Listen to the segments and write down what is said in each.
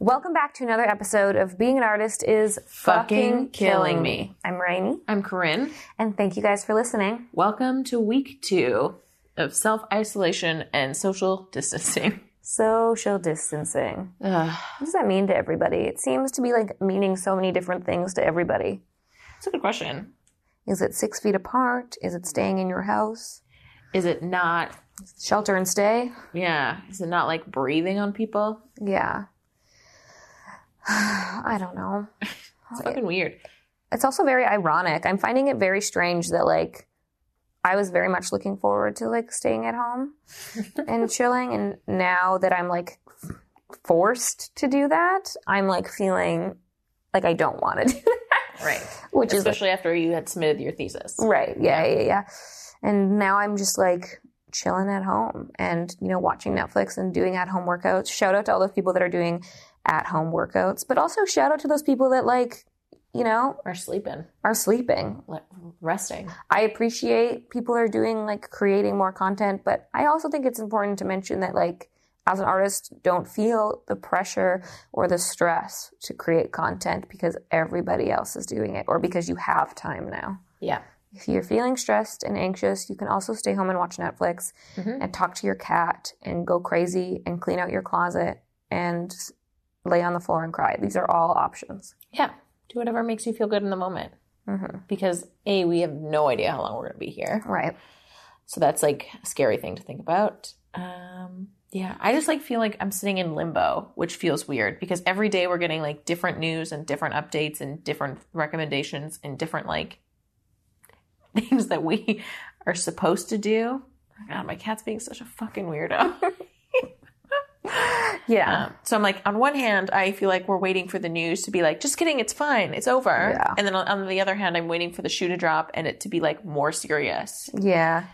Welcome back to another episode of Being an Artist is Fucking Killing Me. I'm Rainy, I'm Corinne. and thank you guys for listening. Welcome to week two of self isolation and social distancing. Social distancing. Ugh, What does that mean to everybody? It seems to be like meaning so many different things to everybody. It's a good question. Is it six feet apart? Is it staying in your house? Is it not, Shelter and stay? yeah, is it not like breathing on people? Yeah. I don't know. It's fucking weird. It's also very ironic. I'm finding it very strange that like I was very much looking forward to like staying at home and chilling and now that I'm like forced to do that, I'm like feeling like I don't want to do that. Right. Which is Especially after you had submitted your thesis. right. Yeah, yeah, yeah. And now I'm just like chilling at home and you know watching Netflix and doing at home workouts. Shout out to all those people that are doing at home workouts, but also shout out to those people that like, you know, are sleeping, are sleeping. le- resting. I appreciate people are doing like creating more content, but I also think it's important to mention that like as an artist, don't feel the pressure or the stress to create content because everybody else is doing it or because you have time now. Yeah. If you're feeling stressed and anxious, you can also stay home and watch Netflix Mhm. and talk to your cat and go crazy and clean out your closet and lay on the floor and cry. These are all options. Yeah. Do whatever makes you feel good in the moment. hmm Because A, we have no idea how long we're going to be here. Right. So that's like a scary thing to think about. Um, yeah, I just like feel like I'm sitting in limbo, which feels weird because every day we're getting like different news and different updates and different recommendations and different like things that we are supposed to do. God, my cat's being such a fucking weirdo. Yeah. Um, so I'm like, on one hand, I feel like we're waiting for the news to be like, just kidding, it's fine, it's over. Yeah. And then on, on the other hand, I'm waiting for the shoe to drop and it to be like more serious. Yeah.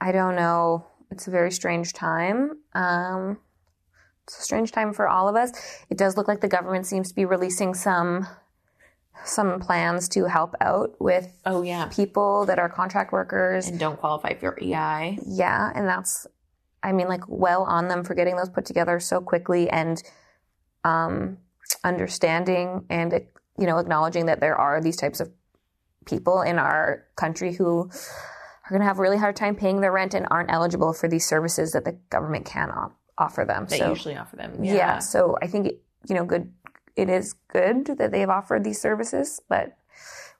I don't know. It's a very strange time. Um, it's a strange time for all of us. It does look like the government seems to be releasing some some plans to help out with Oh yeah, people that are contract workers. and don't qualify for EI. Yeah, and that's I mean like well on them for getting those put together so quickly and um understanding and you know acknowledging that there are these types of people in our country who are going to have a really hard time paying their rent and aren't eligible for these services that the government can op- offer them. They so usually offer them. yeah. so I think it, you know good it is good that they've offered these services, but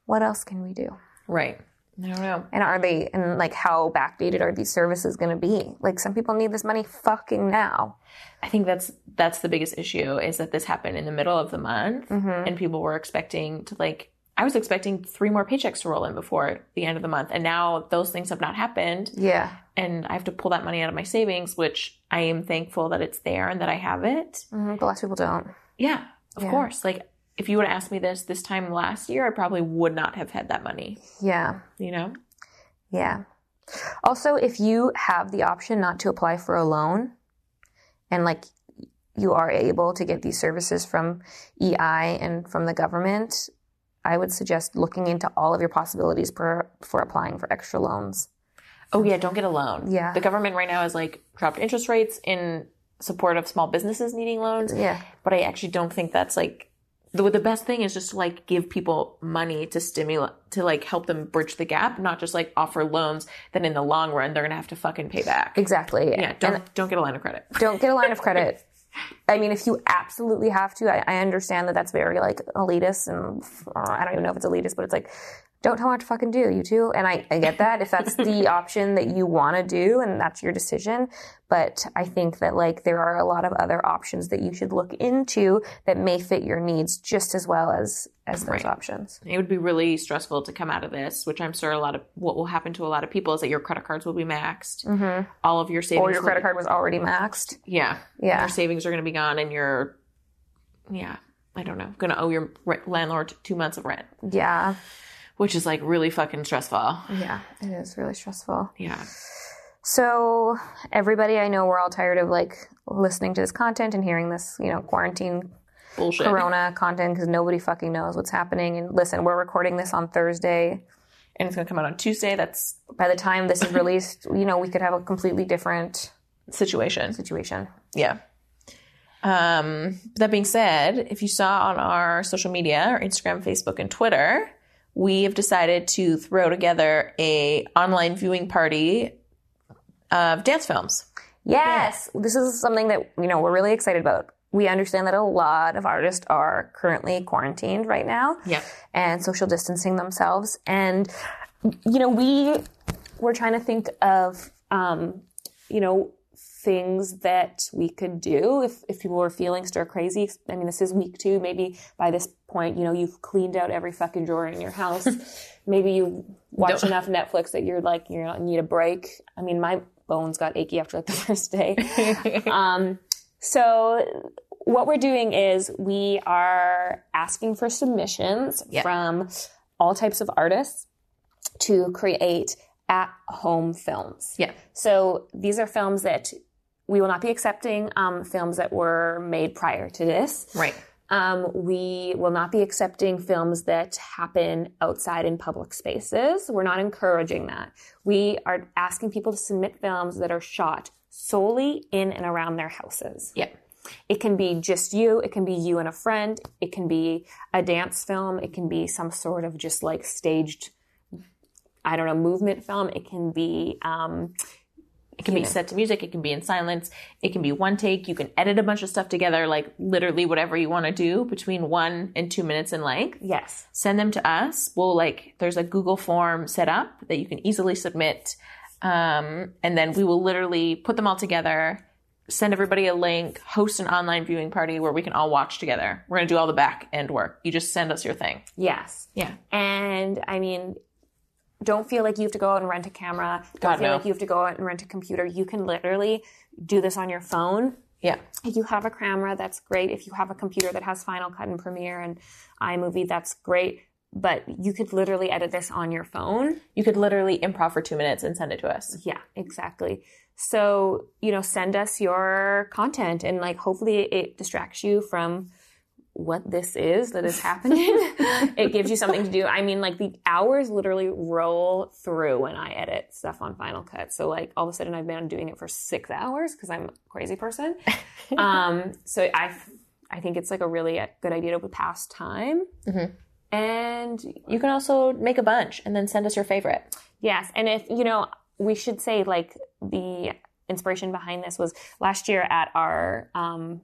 what else can we do? Right. I don't know. And are they, and like how backdated are these services going to be? Like some people need this money fucking now. I think that's that's the biggest issue is that this happened in the middle of the month Mm-hmm. and people were expecting to like I was expecting three more paychecks to roll in before the end of the month and now those things have not happened Yeah. and I have to pull that money out of my savings which I am thankful that it's there and that I have it. hmm But lots of people don't. Yeah, of Yeah. course. Like if you would have asked me this this time last year, I probably would not have had that money, Yeah. you know? Yeah. Also, if you have the option not to apply for a loan and like you are able to get these services from EI and from the government, I would suggest looking into all of your possibilities for, for applying for extra loans. Oh yeah, don't get a loan. Yeah. The government right now has like dropped interest rates in support of small businesses needing loans. Yeah. but I actually don't think that's like the the best thing is just to like give people money to stimulate to like help them bridge the gap, not just like offer loans that in the long run they're gonna have to fucking pay back. Exactly. Yeah, don't And don't get a line of credit. don't get a line of credit. I mean, if you absolutely have to, I, I understand that that's very like elitist, and or I don't even know if it's elitist, but it's like, don't tell me what to fucking do, you two. And I, I get that if that's the option that you want to do and that's your decision. But I think that like there are a lot of other options that you should look into that may fit your needs just as well as as those Right. options. It would be really stressful to come out of this, which I'm sure a lot of what will happen to a lot of people is that your credit cards will be maxed, Mm-hmm. all of your savings, Or your credit card was already maxed. yeah, Yeah. your savings are going to be gone, and your yeah, I don't know, going to owe your landlord two months of rent, Yeah. Which is like really fucking stressful. Yeah. It is really stressful. Yeah. So, everybody, I know we're all tired of like listening to this content and hearing this, you know, quarantine Bullshit. corona content because nobody fucking knows what's happening. And listen, we're recording this on Thursday. And it's going to come out on Tuesday. That's By the time this is released, you know, we could have a completely different situation. situation. Yeah. Um, that being said, if you saw on our social media, our Instagram, Facebook, and Twitter, we have decided to throw together a online viewing party of dance films. Yes, this is something that you know we're really excited about. We understand that a lot of artists are currently quarantined right now, Yeah. and social distancing themselves. And you know, we we're trying to think of um, you know things that we could do if if people were feeling stir crazy. I mean, this is week two. Maybe by this point, you know, you've cleaned out every fucking drawer in your house. Maybe you watch enough Netflix that you're like you know need a break. I mean, my bones got achy after like the first day. um, so what we're doing is we are asking for submissions Yeah. from all types of artists to create at home films. Yeah. So these are films that we will not be accepting um, films that were made prior to this. Right. Um, we will not be accepting films that happen outside in public spaces. We're not encouraging that. We are asking people to submit films that are shot solely in and around their houses. Yeah. It can be just you, it can be you and a friend, it can be a dance film, it can be some sort of just like staged, I don't know, movement film, it can be um, It can be set to music. It can be in silence. It can be one take. You can edit a bunch of stuff together, like literally whatever you want to do between one and two minutes in length. yes. Send them to us. We'll like, there's a Google form set up that you can easily submit. Um, and then we will literally put them all together, send everybody a link, host an online viewing party where we can all watch together. We're going to do all the back end work. You just send us your thing. Yes. Yeah. And I mean, don't feel like you have to go out and rent a camera. Don't God, feel no. like you have to go out and rent a computer. You can literally do this on your phone. Yeah. If you have a camera, that's great. If you have a computer that has Final Cut and Premiere and iMovie, that's great. But you could literally edit this on your phone. You could literally improv for two minutes and send it to us. Yeah, exactly. So, you know, send us your content and like hopefully it distracts you from what this is that is happening. it gives you something to do. I mean, like the hours literally roll through when I edit stuff on Final Cut. So like all of a sudden I've been doing it for six hours because I'm a crazy person. um, so I, I think it's like a really good idea to pass time. And You can also make a bunch and then send us your favorite. Yes, and if you know, we should say like the inspiration behind this was last year at our um,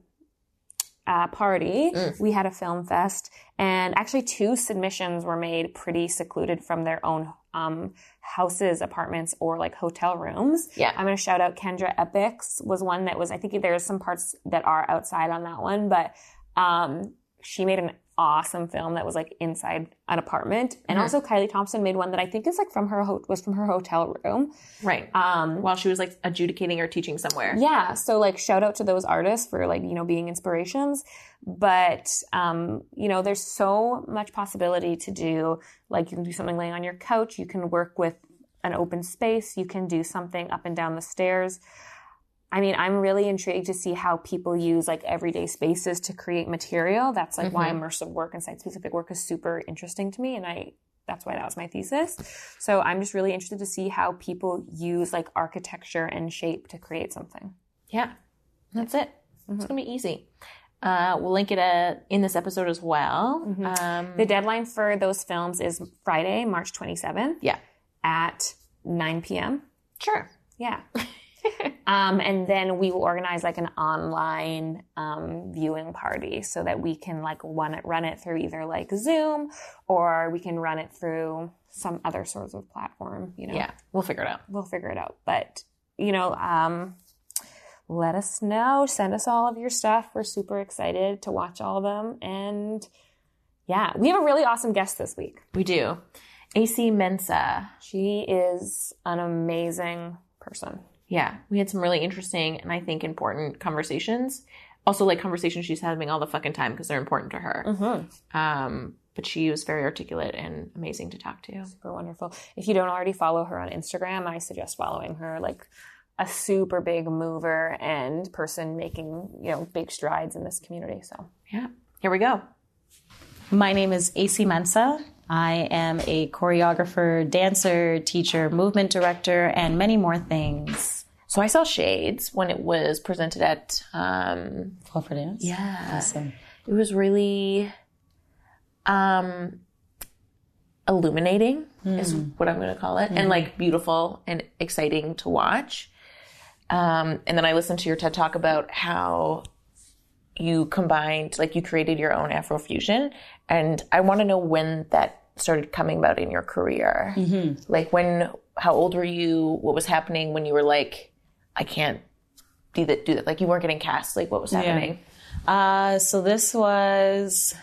uh, party, we had a film fest, and actually two submissions were made pretty secluded from their own um, houses, apartments, or like hotel rooms. Yeah. I'm going to shout out Kendra Epics was one that was. I think there's some parts that are outside on that one, but um, she made an awesome film that was like inside an apartment, and also Kylie Thompson made one that I think is like from her ho- was from her hotel room. Right. Um, While she was like adjudicating or teaching somewhere. yeah, so like shout out to those artists for like you know being inspirations, but um, you know there's so much possibility to do. Like you can do something laying on your couch. You can work with an open space. You can do something up and down the stairs. I mean, I'm really intrigued to see how people use like everyday spaces to create material. That's like why immersive work and site specific work is super interesting to me. And I, that's why that was my thesis. So I'm just really interested to see how people use like architecture and shape to create something. Yeah, that's it. It's gonna be easy. Uh, we'll link it uh, in this episode as well. Um, The deadline for those films is Friday, March 27th yeah, at 9 p.m. sure. Yeah. um, and then we will organize like an online um, viewing party so that we can like run it, run it through either like Zoom or we can run it through some other sorts of platform. You know, Yeah, we'll figure it out. we'll figure it out. But you know, um, let us know. Send us all of your stuff. We're super excited to watch all of them. And yeah, we have a really awesome guest this week. We do. Esie Mensah. She is an amazing person. Yeah, we had some really interesting and I think important conversations. Also, like conversations she's having all the fucking time because they're important to her. Mm-hmm. Um, but she was very articulate and amazing to talk to. Super wonderful. If you don't already follow her on Instagram, I suggest following her. Like a super big mover and person making, you know, big strides in this community. So Yeah, here we go. My name is Esie Mensah. I am a choreographer, dancer, teacher, movement director, and many more things. So I saw Shades when it was presented at um dance. yeah. Awesome. It was really um illuminating is what I'm going to call it and like beautiful and exciting to watch. Um and then I listened to your TED talk about how you combined like you created your own Afrofusion and I want to know when that started coming about in your career. Like when how old were you? What was happening when you were like I can't do that do that like you weren't getting cast like what was happening? Uh, so this was,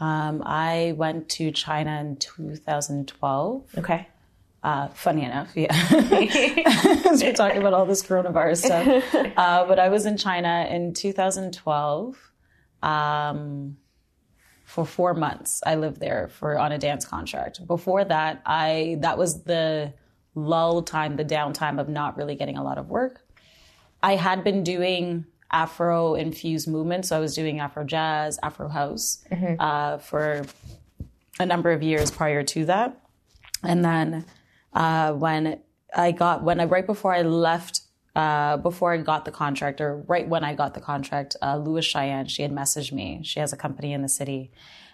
um, I went to China in 2012. Okay. Uh, funny enough, yeah. As we're talking about all this coronavirus stuff. Uh, but I was in China in 2012 um, for four months. I lived there for on a dance contract. Before that, I that was the lull time, the downtime of not really getting a lot of work. I had been doing Afro infused movements. So I was doing Afro jazz, Afro house uh, for a number of years prior to that. And then uh, when I got, when I, right before I left, uh, before I got the contract, or right when I got the contract, uh, Lua Shayenne, she had messaged me. She has a company in the city.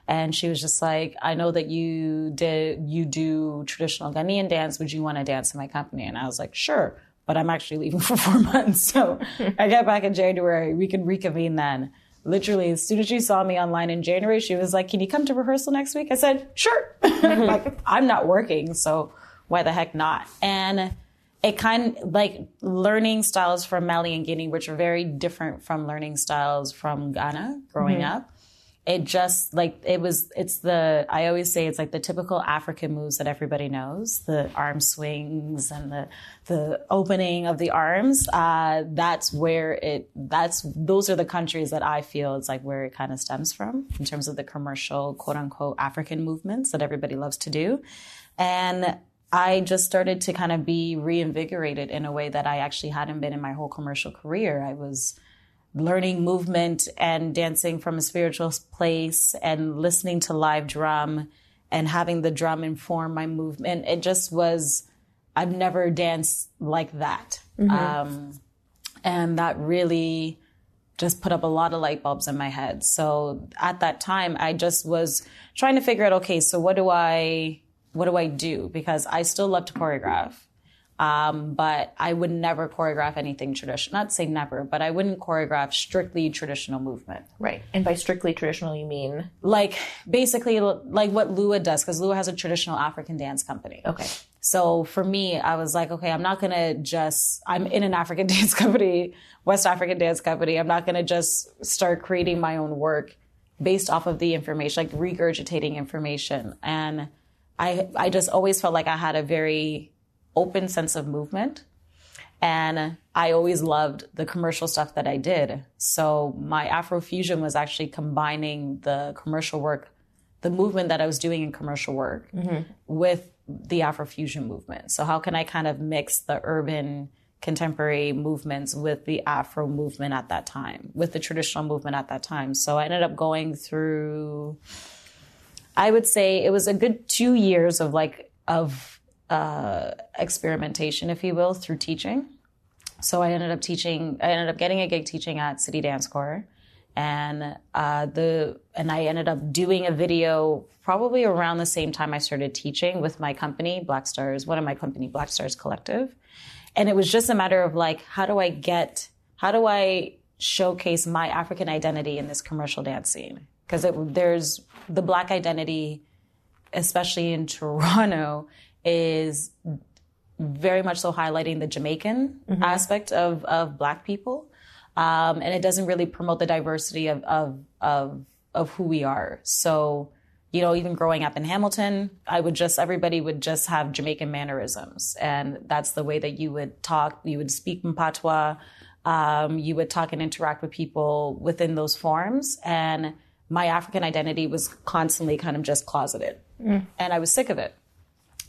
And she was just like, I know that you did, you do traditional Ghanaian dance. Would you want to dance in my company? And I was like, sure but I'm actually leaving for four months. So I get back in January. We can reconvene then. Literally, as soon as she saw me online in January, she was like, Can you come to rehearsal next week? I said, Sure. like, I'm not working, so why the heck not? And it kind of like learning styles from Mali and Guinea, which are very different from learning styles from Ghana growing mm-hmm. up it just like it was it's the i always say it's like the typical african moves that everybody knows the arm swings and the the opening of the arms uh, that's where it that's those are the countries that i feel it's like where it kind of stems from in terms of the commercial quote unquote african movements that everybody loves to do and I just started to kind of be reinvigorated in a way that I actually hadn't been in my whole commercial career. I was learning movement and dancing from a spiritual place and listening to live drum and having the drum inform my movement. It just was, I've never danced like that. Um, and that really just put up a lot of light bulbs in my head. So at that time, I just was trying to figure out, okay, so what do I, what do I do? Because I still love to choreograph. Um, but I would never choreograph anything traditional. Not say never, but I wouldn't choreograph strictly traditional movement. Right. And by strictly traditional, you mean? Like basically like what Lua does, because Lua has a traditional African dance company. Okay. So for me, I was like, okay, I'm not gonna just, I'm in an African dance company, West African dance company. I'm not gonna just start creating my own work based off of the information, like regurgitating information. And I, I just always felt like I had a very open sense of movement. And I always loved the commercial stuff that I did. So my Afrofusion was actually combining the commercial work, the movement that I was doing in commercial work mm-hmm. with the Afrofusion movement. So how can I kind of mix the urban contemporary movements with the Afro movement at that time, with the traditional movement at that time. So I ended up going through I would say it was a good two years of like of uh, experimentation, if you will, through teaching. So I ended up teaching. I ended up getting a gig teaching at City Dance Corps, and uh, the and I ended up doing a video probably around the same time I started teaching with my company Black Stars, one of my company Black Stars Collective, and it was just a matter of like, how do I get, how do I showcase my African identity in this commercial dance scene? Because there's the Black identity, especially in Toronto, is very much so highlighting the Jamaican aspect of, of Black people. Um, and it doesn't really promote the diversity of, of, of, of who we are. So, you know, even growing up in Hamilton, I would just, everybody would just have Jamaican mannerisms. And that's the way that you would talk, you would speak in patois, um, you would talk and interact with people within those forms. And my African identity was constantly kind of just closeted. And I was sick of it.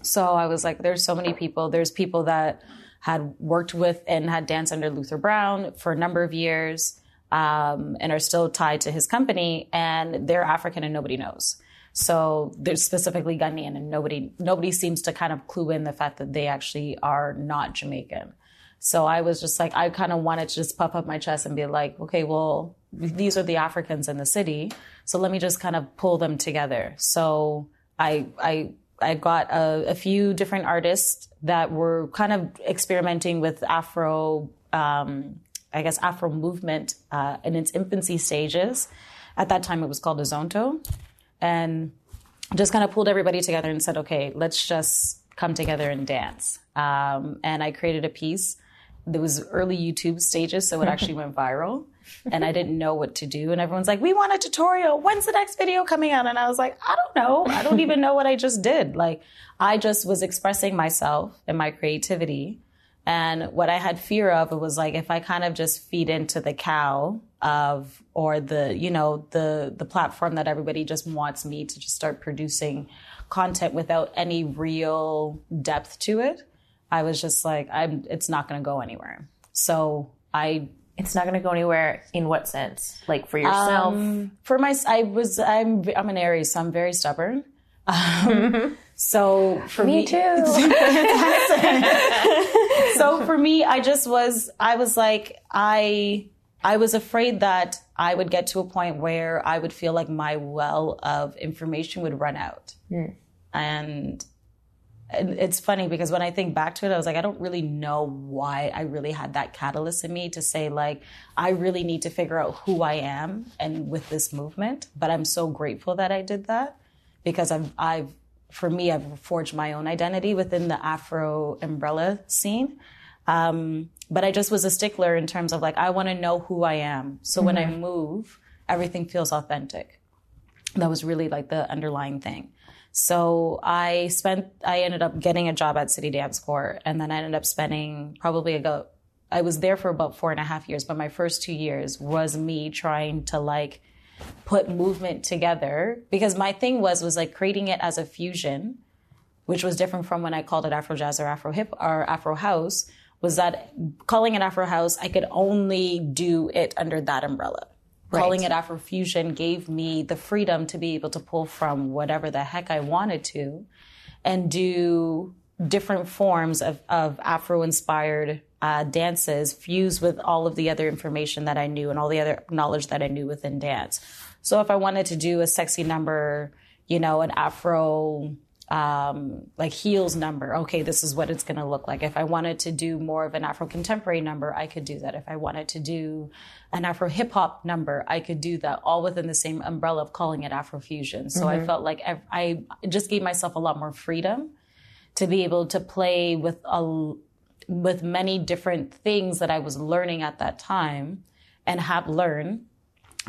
So I was like, there's so many people. There's people that had worked with and had danced under Luther Brown for a number of years um, and are still tied to his company, and they're African and nobody knows. So they're specifically Ghanaian, and nobody nobody seems to kind of clue in the fact that they actually are not Jamaican. So I was just like, I kind of wanted to just puff up my chest and be like, okay, well, these are the Africans in the city. So let me just kind of pull them together. So I, I, I got a, a few different artists that were kind of experimenting with Afro, um, I guess Afro movement uh, in its infancy stages. At that time, it was called Azonto, and just kind of pulled everybody together and said, okay, let's just come together and dance. Um, and I created a piece. that was early YouTube stages, so it actually went viral. And I didn't know what to do. And everyone's like, we want a tutorial. When's the next video coming out? And I was like, I don't know. I don't even know what I just did. Like, I just was expressing myself and my creativity. And what I had fear of was like if I kind of just feed into the cow of or the you know the the platform that everybody just wants me to just start producing content without any real depth to it, I was just like I'm it's not going to go anywhere. So I It's not going to go anywhere in what sense? Like for yourself? um, for my I was I'm I'm an Aries, so I'm very stubborn. Um, so for me, Me too. so for me, I just was, I was like, I, I was afraid that I would get to a point where I would feel like my well of information would run out. And and it's funny because when I think back to it, I was like, I don't really know why I really had that catalyst in me to say, like, I really need to figure out who I am and with this movement. But I'm so grateful that I did that because I've, I've, for me, I've forged my own identity within the Afro umbrella scene. Um, but I just was a stickler in terms of like, I want to know who I am. So when I move, everything feels authentic. That was really like the underlying thing. So I spent, I ended up getting a job at City Dance Corps, and then I ended up spending probably about, I was there for about four and a half years, but my first two years was me trying to like put movement together because my thing was, was like creating it as a fusion, which was different from when I called it Afro Jazz or Afro Hip or Afro House, was that calling it Afro House, I could only do it under that umbrella. Calling it Afrofusion gave me the freedom to be able to pull from whatever the heck I wanted to and do different forms of, of Afro inspired uh, dances fused with all of the other information that I knew and all the other knowledge that I knew within dance. So if I wanted to do a sexy number, you know, an Afro um, like heels number. Okay, this is what it's going to look like. If I wanted to do more of an Afro contemporary number, I could do that. If I wanted to do an Afro hip hop number, I could do that all within the same umbrella of calling it Afrofusion. So I felt like I, I just gave myself a lot more freedom to be able to play with a with many different things that I was learning at that time and have learned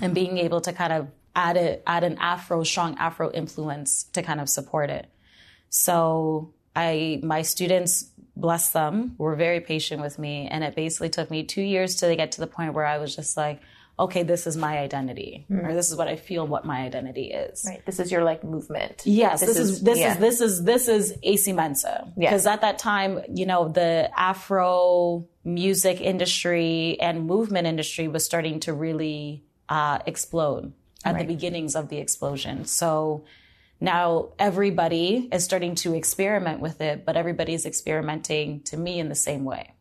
and being able to kind of add it add an afro strong afro influence to kind of support it so i my students bless them were very patient with me and it basically took me two years to get to the point where i was just like okay this is my identity or this is what i feel what my identity is Right. This is your like movement. Yes, this, is, this yeah. is this is this is Esie Mensah. Yeah. Because at that time, you know, the Afro music industry and movement industry was starting to really uh, explode at the beginnings of the explosion. So now everybody is starting to experiment with it, but everybody's experimenting to me in the same way.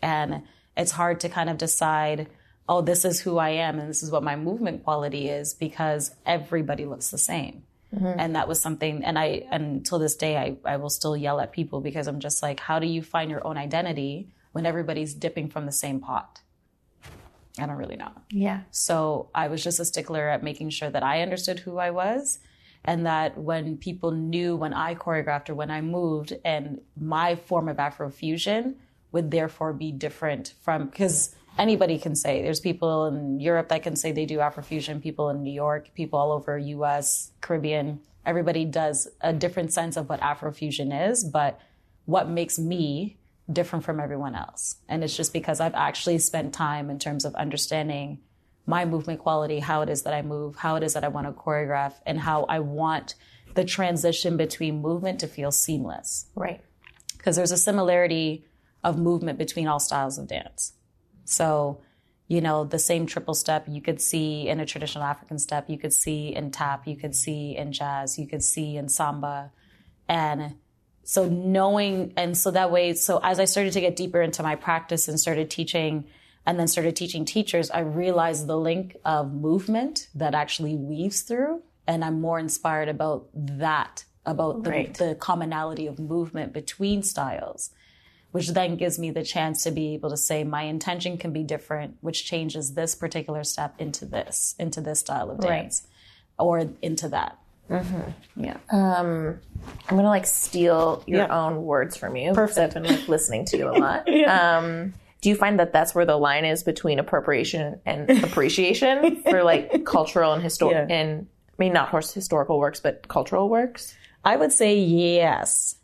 And it's hard to kind of decide, oh, this is who I am and this is what my movement quality is because everybody looks the same. Mm-hmm. And that was something, and I, until this day, I, I will still yell at people because I'm just like, how do you find your own identity when everybody's dipping from the same pot? I don't really know. Yeah. So I was just a stickler at making sure that I understood who I was and that when people knew when I choreographed or when I moved and my form of Afrofusion would therefore be different from because anybody can say there's people in Europe that can say they do Afrofusion, people in New York, people all over US, Caribbean, everybody does a different sense of what Afrofusion is, but what makes me different from everyone else. And it's just because I've actually spent time in terms of understanding my movement quality, how it is that I move, how it is that I want to choreograph, and how I want the transition between movement to feel seamless. Right. Because there's a similarity of movement between all styles of dance. So, you know, the same triple step you could see in a traditional African step, you could see in tap, you could see in jazz, you could see in samba. And so knowing and so that way so as i started to get deeper into my practice and started teaching and then started teaching teachers i realized the link of movement that actually weaves through and i'm more inspired about that about the, Right. the commonality of movement between styles which then gives me the chance to be able to say my intention can be different which changes this particular step into this into this style of Right. dance or into that yeah Um, I'm gonna like steal your Yeah. own words from you. Perfect. I've been like listening to you a lot. um, do you find that that's where the line is between appropriation and appreciation for like cultural and historical Yeah. and I mean not horse historical works, but cultural works? I would say yes.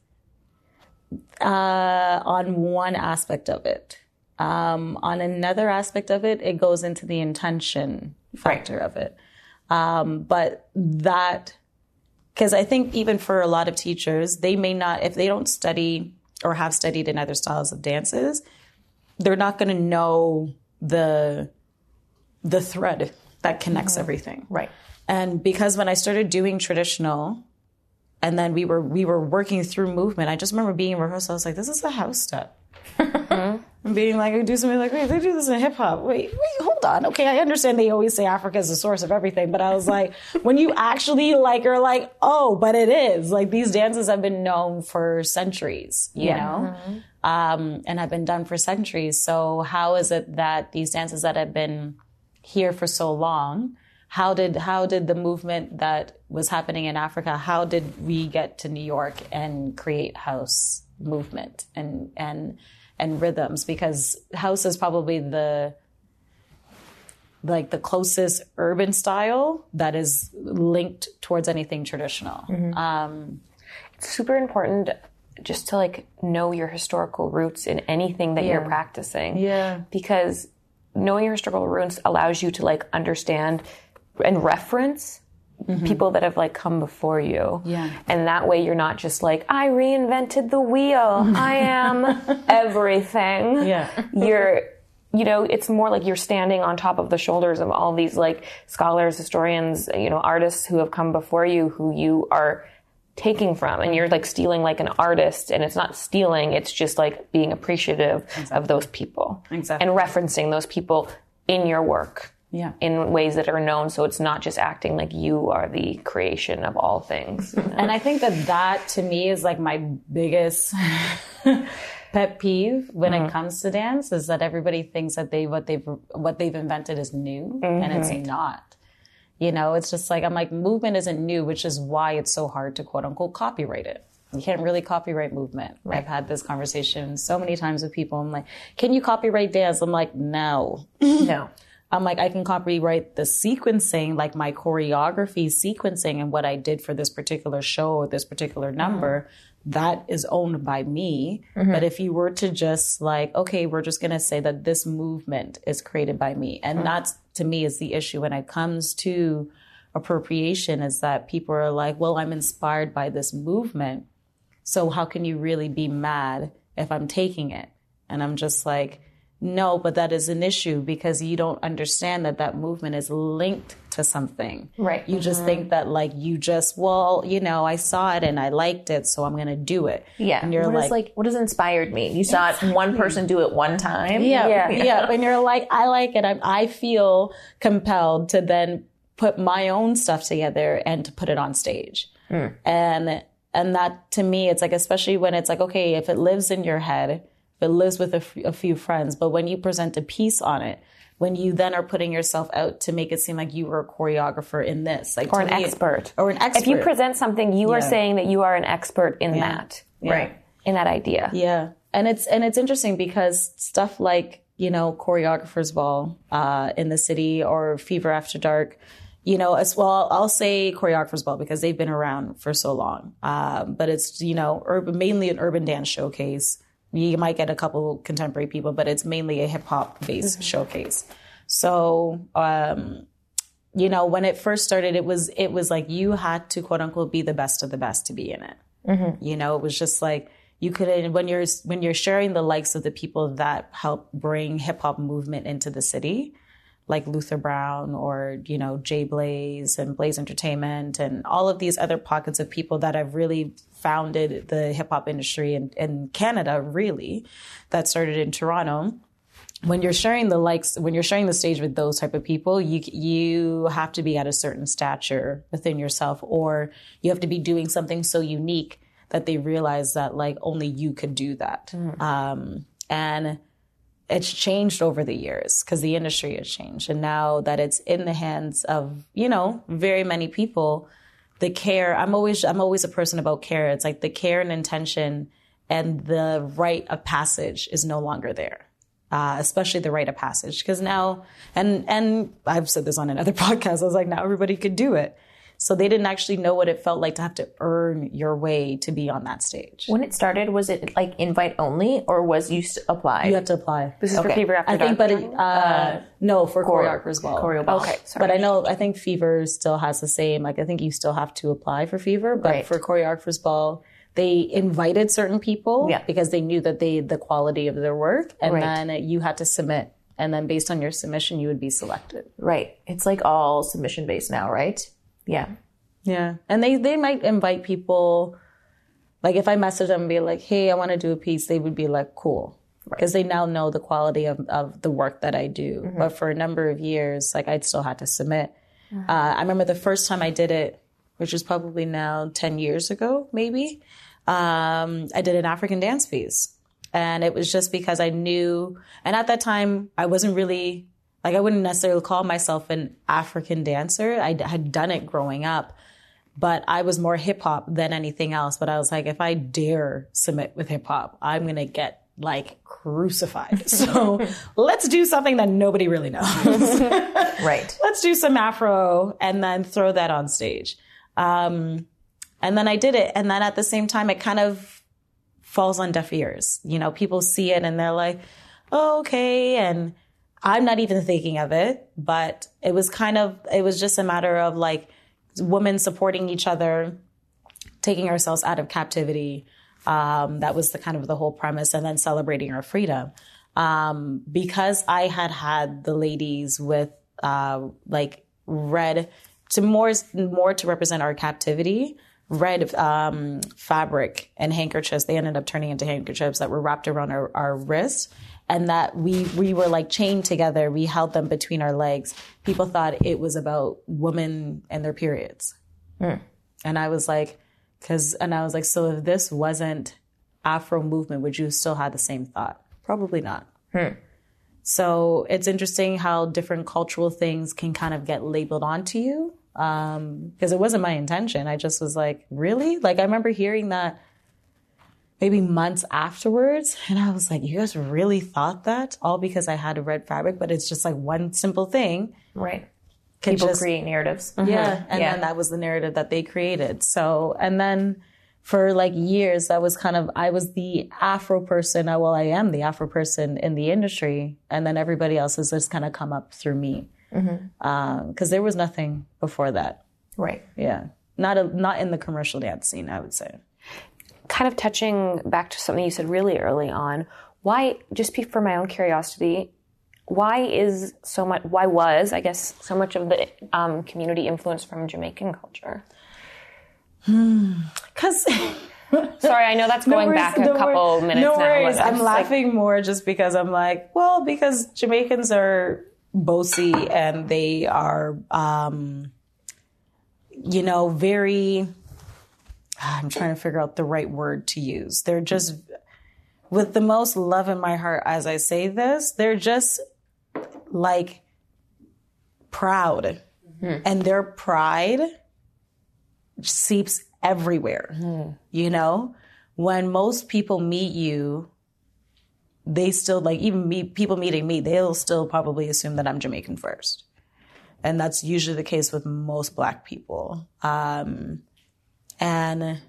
Uh, on one aspect of it. Um, on another aspect of it, it goes into the intention factor of it. Um, but that, because I think even for a lot of teachers, they may not, if they don't study or have studied in other styles of dances, they're not going to know the the thread that connects mm-hmm. everything. Right. And because when I started doing traditional, and then we were we were working through movement, I just remember being in rehearsal. I was like, "This is a house step." Mm-hmm. and being like, I do something like, "Wait, they do this in hip hop." Wait, wait, hold on. Okay, I understand they always say Africa is the source of everything, but I was like, when you actually like are like, "Oh, but it is." Like these dances have been known for centuries, you know, mm-hmm. Um, and have been done for centuries. So how is it that these dances that have been here for so long how did how did the movement that was happening in Africa how did we get to New York and create house movement and and and rhythms because house is probably the like the closest urban style that is linked towards anything traditional. Um, super important just to like know your historical roots in anything that you're practicing. Yeah. Because knowing your historical roots allows you to like understand and reference people that have like come before you. Mm-hmm. Yeah. And that way you're not just like, I reinvented the wheel. I am everything. Yeah. You're you know, it's more like you're standing on top of the shoulders of all these like scholars, historians, you know, artists who have come before you who you are taking from and you're like stealing like an artist and it's not stealing it's just like being appreciative of those people Exactly. and referencing those people in your work Yeah. in ways that are known so it's not just acting like you are the creation of all things you know? And I think that that to me is like my biggest pet peeve when it mm-hmm. comes to dance is that everybody thinks that they what they've what they've invented is new and it's mm-hmm. not. You know, it's just like I'm like movement isn't new, which is why it's so hard to quote unquote copyright it. You can't really copyright movement. I've had this conversation so many times with people. I'm like, can you copyright dance? I'm like, no. No. I'm like, I can copyright the sequencing, like my choreography sequencing and what I did for this particular show or this particular number. Mm-hmm. That is owned by me. Mm-hmm. But if you were to just like, okay, we're just going to say that this movement is created by me. And mm-hmm. that's to me is the issue when it comes to appropriation is that people are like, well, I'm inspired by this movement. So how can you really be mad if I'm taking it? And I'm just like, no, but that is an issue because you don't understand that that movement is linked to something. Right. You just mm-hmm. think that like you just, well, you know, I saw it and I liked it, so I'm going to do it. Yeah. And you're What is, like, like, what has inspired me? You saw it one person do it one time. yeah, Yeah. yeah, And you're like, I like it. I, I feel compelled to then put my own stuff together and to put it on stage. Hmm. And and that to me, it's like especially when it's like, okay, if it lives in your head, if it lives with a, f- a few friends, but when you present a piece on it. When you then are putting yourself out to make it seem like you were a choreographer in this, like or an me- expert or an expert, if you present something you are saying that you are an expert in that Right. in that idea Yeah. And it's and it's interesting because stuff like, you know, choreographers ball uh in the city or Fever After Dark, you know, as well I'll say choreographers ball because they've been around for so long. Um, but it's, you know, urban mainly an urban dance showcase. You might get a couple contemporary people, but it's mainly a hip hop based showcase. So um you know, when it first started, it was it was like you had to quote unquote be the best of the best to be in it. You know, it was just like you could when you're when you're sharing the likes of the people that help bring hip hop movement into the city, like Luther Brown or, you know, Jay Blaze and Blaze Entertainment and all of these other pockets of people that have really founded the hip hop industry in, in Canada, really, that started in Toronto. When you're sharing the likes, when you're sharing the stage with those type of people, you you have to be at a certain stature within yourself, or you have to be doing something so unique that they realize that like only you could do that. Um, and it's changed over the years because the industry has changed. And now that it's in the hands of, you know, very many people, the care, I'm always, I'm always a person about care. It's like the care and intention and the rite of passage is no longer there. Uh, especially the rite of passage. Cause now, and, and I've said this on another podcast. I was like, now everybody could do it. So they didn't actually know what it felt like to have to earn your way to be on that stage. When it started, was it like invite only, or was you apply? You have to apply. This is for Okay. Fever After I think, Dark. but it, uh, no, for choreographer as well. Choreo ball. okay, sorry. But I know, I think Fever still has the same. Like, I think you still have to apply for Fever, but Right. for choreographers ball, they invited certain people Yeah. because they knew that they the quality of their work, and Right. then you had to submit, and then based on your submission, you would be selected. Right. It's like all submission based now, right? Yeah. Yeah, and they they might invite people. Like if I message them and be like, "Hey, I want to do a piece," they would be like, "Cool," because they now know the quality of of the work that I do. But for a number of years, like I'd still had to submit. Uh, I remember the first time I did it, which was probably now ten years ago, maybe. Um, I did an African dance piece, and it was just because I knew. And at that time, I wasn't really like I wouldn't necessarily call myself an African dancer. I had done it growing up but I was more hip hop than anything else. But I was like, if I dare submit with hip hop, I'm going to get like crucified. So let's do something that nobody really knows. Right. let's do some Afro and then throw that on stage. Um, and then I did it. And then at the same time, it kind of falls on deaf ears. You know, people see it and they're like, oh, okay. And I'm not even thinking of it, but it was kind of, it was just a matter of like women supporting each other, taking ourselves out of captivity. Um, that was the kind of the whole premise and then celebrating our freedom. Um, because I had had the ladies with, uh, like red to more, more to represent our captivity, red, um, fabric and handkerchiefs. They ended up turning into handkerchiefs that were wrapped around our, our and that we we were like chained together. We held them between our legs. People thought it was about women and their periods, hmm. and I was like, because and I was like, so if this wasn't Afro movement, would you still have the same thought? Probably not. Hmm. So it's interesting how different cultural things can kind of get labeled onto you. Um, because it wasn't my intention. I just was like, really? Like I remember hearing that maybe months afterwards. And I was like, you guys really thought that all because I had a red fabric, but it's just like one simple thing. Right. People just, create narratives. yeah. Mm-hmm. And Yeah. then that was the narrative that they created. So, and then for like years, that was kind of, I was the Afro person. Well, I am the Afro person in the industry. And then everybody else has just kind of come up through me. Mm-hmm. Um, because there was nothing before that. Right. Yeah. Not, a, not in the commercial dance scene, I would say. Kind of touching back to something you said really early on, why, just for my own curiosity, why is so much, why was, I guess, so much of the um, community influenced from Jamaican culture? Because Sorry, I know that's going back a couple minutes no now. worries. but I'm it's like- laughing more just because I'm like, well, because Jamaicans are bossy and they are, um, you know, very. I'm trying to figure out the right word to use. They're just, with the most love in my heart as I say this, they're just like proud. And their pride seeps everywhere. You know, when most people meet you, they still like even me, people meeting me, they'll still probably assume that I'm Jamaican first. And that's usually the case with most black people. Um, and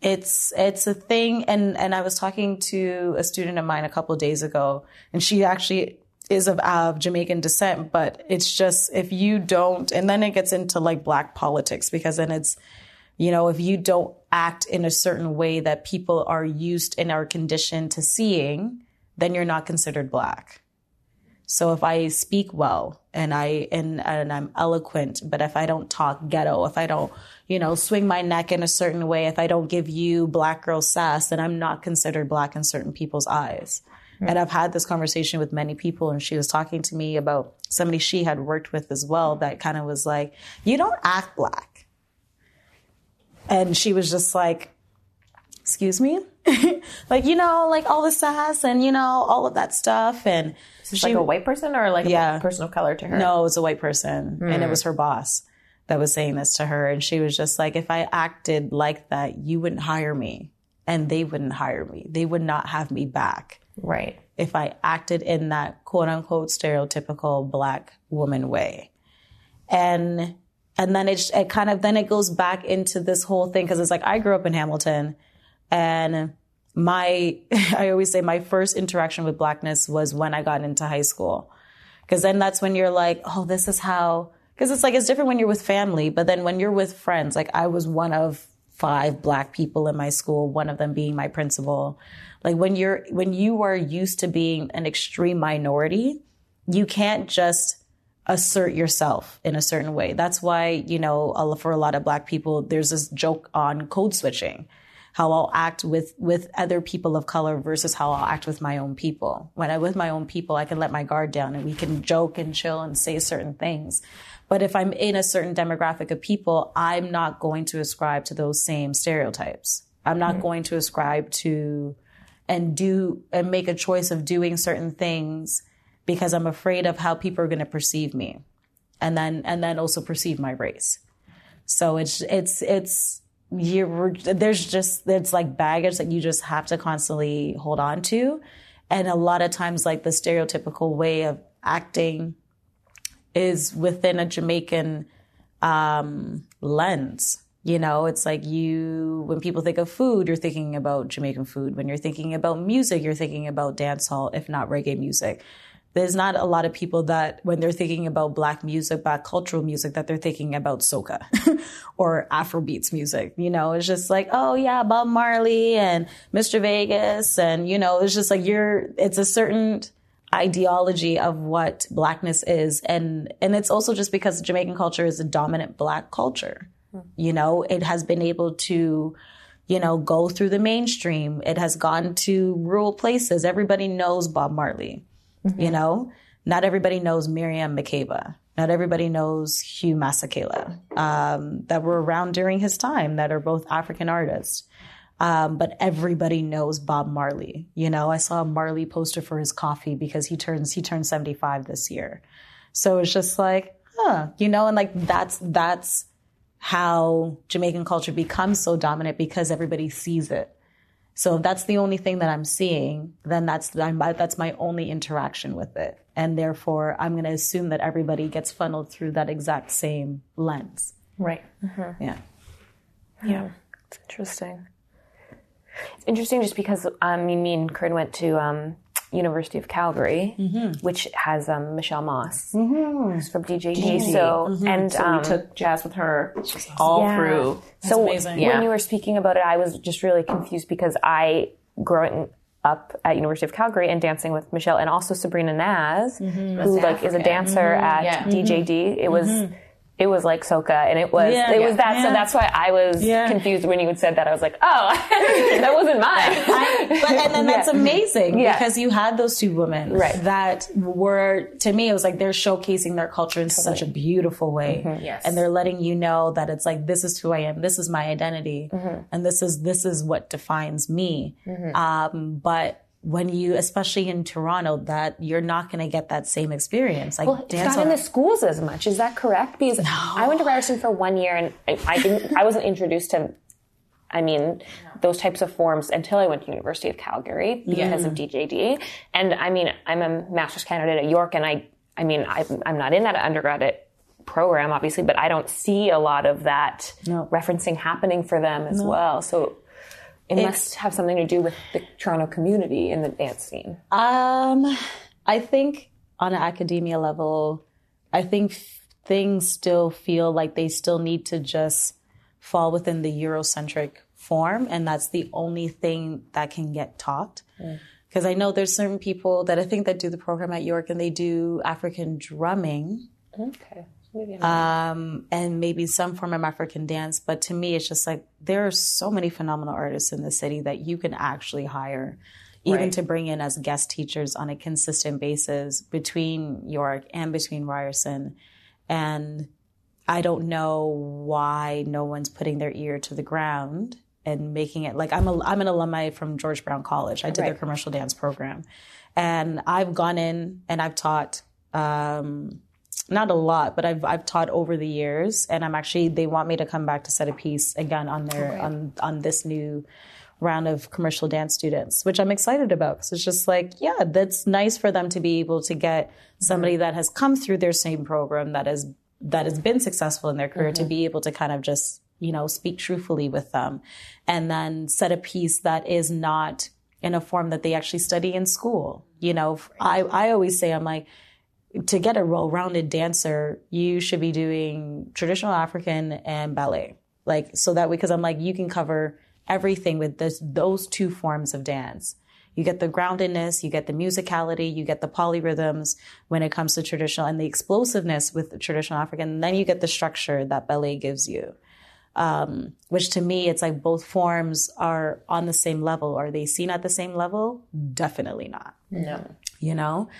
it's it's a thing. And and I was talking to a student of mine a couple days ago and she actually is of, of Jamaican descent but it's just if you don't and then it gets into like black politics because then it's you know if you don't act in a certain way that people are used and are conditioned to seeing then you're not considered black. So if I speak well and I and and I'm eloquent, but if I don't talk ghetto, if I don't, you know, swing my neck in a certain way, if I don't give you black girl sass, then I'm not considered black in certain people's eyes. And I've had this conversation with many people, and she was talking to me about somebody she had worked with as well that kind of was like, You don't act black. And she was just like, Excuse me? like, you know, like all the sass and, you know, all of that stuff. And She's like a white person or like Yeah. a person of color to her? no, it was a white person, and it hmm. was her boss that was saying this to her. And she was just like, if I acted like that, you wouldn't hire me, and they wouldn't hire me. They would not have me back Right. if I acted in that quote unquote stereotypical black woman way. And and then it, it kind of then it goes back into this whole thing because it's like I grew up in Hamilton and my I always say my first interaction with blackness was when I got into high school. Cuz then that's when you're like, "Oh, this is how cuz it's like it's different when you're with family, but then when you're with friends, like I was one of five black people in my school, one of them being my principal. Like when you're when you are used to being an extreme minority, you can't just assert yourself in a certain way. That's why, you know, for a lot of black people, there's this joke on code switching. How I'll act with with other people of color versus how I'll act with my own people. When I'm with my own people, I can let my guard down and we can joke and chill and say certain things. But if I'm in a certain demographic of people, I'm not going to ascribe to those same stereotypes. I'm not mm-hmm. going to ascribe to and do and make a choice of doing certain things because I'm afraid of how people are going to perceive me and then and then also perceive my race. So it's it's it's you there's just it's like baggage that you just have to constantly hold on to and a lot of times like the stereotypical way of acting is within a Jamaican um, lens. You know, it's like you, when people think of food, you're thinking about Jamaican food. When you're thinking about music, you're thinking about dancehall, if not reggae music. There's not a lot of people that, when they're thinking about black music, black cultural music, that they're thinking about soca or Afrobeats music. You know, it's just like, oh yeah, Bob Marley and Mr. Vegas. And, you know, it's just like you're, it's a certain, ideology of what blackness is and and it's also just because Jamaican culture is a dominant black culture. You know, it has been able to you know go through the mainstream. It has gone to rural places. Everybody knows Bob Marley. You know, not everybody knows Miriam Makeba. Not everybody knows Hugh Masekela um, that were around during his time that are both African artists. Um, but everybody knows Bob Marley. You know, I saw a Marley poster for his coffee because he turns he turned 75 this year. So it's just like, huh, you know, and like that's that's how Jamaican culture becomes so dominant because everybody sees it. So if that's the only thing that I'm seeing, then that's I'm, that's my only interaction with it, and therefore I'm going to assume that everybody gets funneled through that exact same lens. Right. Yeah. Yeah, it's interesting. It's interesting just because um, I mean, me and Corinne went to um, University of Calgary, which has um, Michelle Moss who's from DJD. So and So um, we took jazz with her all yeah. through. So amazing. when Yeah. you were speaking about it, I was just really confused because I growing up at University of Calgary and dancing with Michelle and also Sabrina Naz, who like is a dancer at Yeah. DJD. It was. It was like soca, and it was Yeah. it was that. Yeah. So that's why I was Yeah. confused when you had said that. I was like, oh, that wasn't mine. but and then that's amazing Yeah. because you had those two women Right. that were to me it was like they're showcasing their culture in such a beautiful way mm-hmm. Yes. and they're letting you know that it's like this is who I am this is my identity mm-hmm. and this is this is what defines me mm-hmm. um, but when you especially in Toronto that you're not going to get that same experience like Well, it's not in the schools as much. Is that correct? Because I went to Ryerson for one year, and I, I didn't. I wasn't introduced to. I mean, those types of forms until I went to University of Calgary because of DJD. And I mean, I'm a master's candidate at York, and I. I mean, I'm, I'm not in that undergraduate program, obviously, but I don't see a lot of that No. referencing happening for them as well. So. It must have something to do with the Toronto community in the dance scene. Um, I think on an academia level, I think f- things still feel like they still need to just fall within the Eurocentric form, and that's the only thing that can get taught. because I know there's certain people that I think that do the program at York and they do African drumming Okay. Um, and maybe some form of African dance. But to me, it's just like there are so many phenomenal artists in the city that you can actually hire, even Right. to bring in as guest teachers on a consistent basis between York and between Ryerson. And I don't know why no one's putting their ear to the ground and making it like I'm a I'm an alumni from George Brown College. I did their commercial dance program, and I've gone in and I've taught. Um, not a lot, but I've I've taught over the years, and I'm actually they want me to come back to set a piece again on their on on this new round of commercial dance students, which I'm excited about because it's just like yeah, that's nice for them to be able to get somebody that has come through their same program that has that has been successful in their career to mm-hmm. be able to kind of just you know speak truthfully with them, and then set a piece that is not in a form that they actually study in school. You know, I I always say I'm like to get a well-rounded dancer, you should be doing traditional African and ballet. Like so that way, because I'm like, you can cover everything with this, those two forms of dance. You get the groundedness, you get the musicality, you get the polyrhythms when it comes to traditional and the explosiveness with the traditional African. And then you get the structure that ballet gives you. Um, which to me, it's like both forms are on the same level. Are they seen at the same level? Definitely not. No. You know?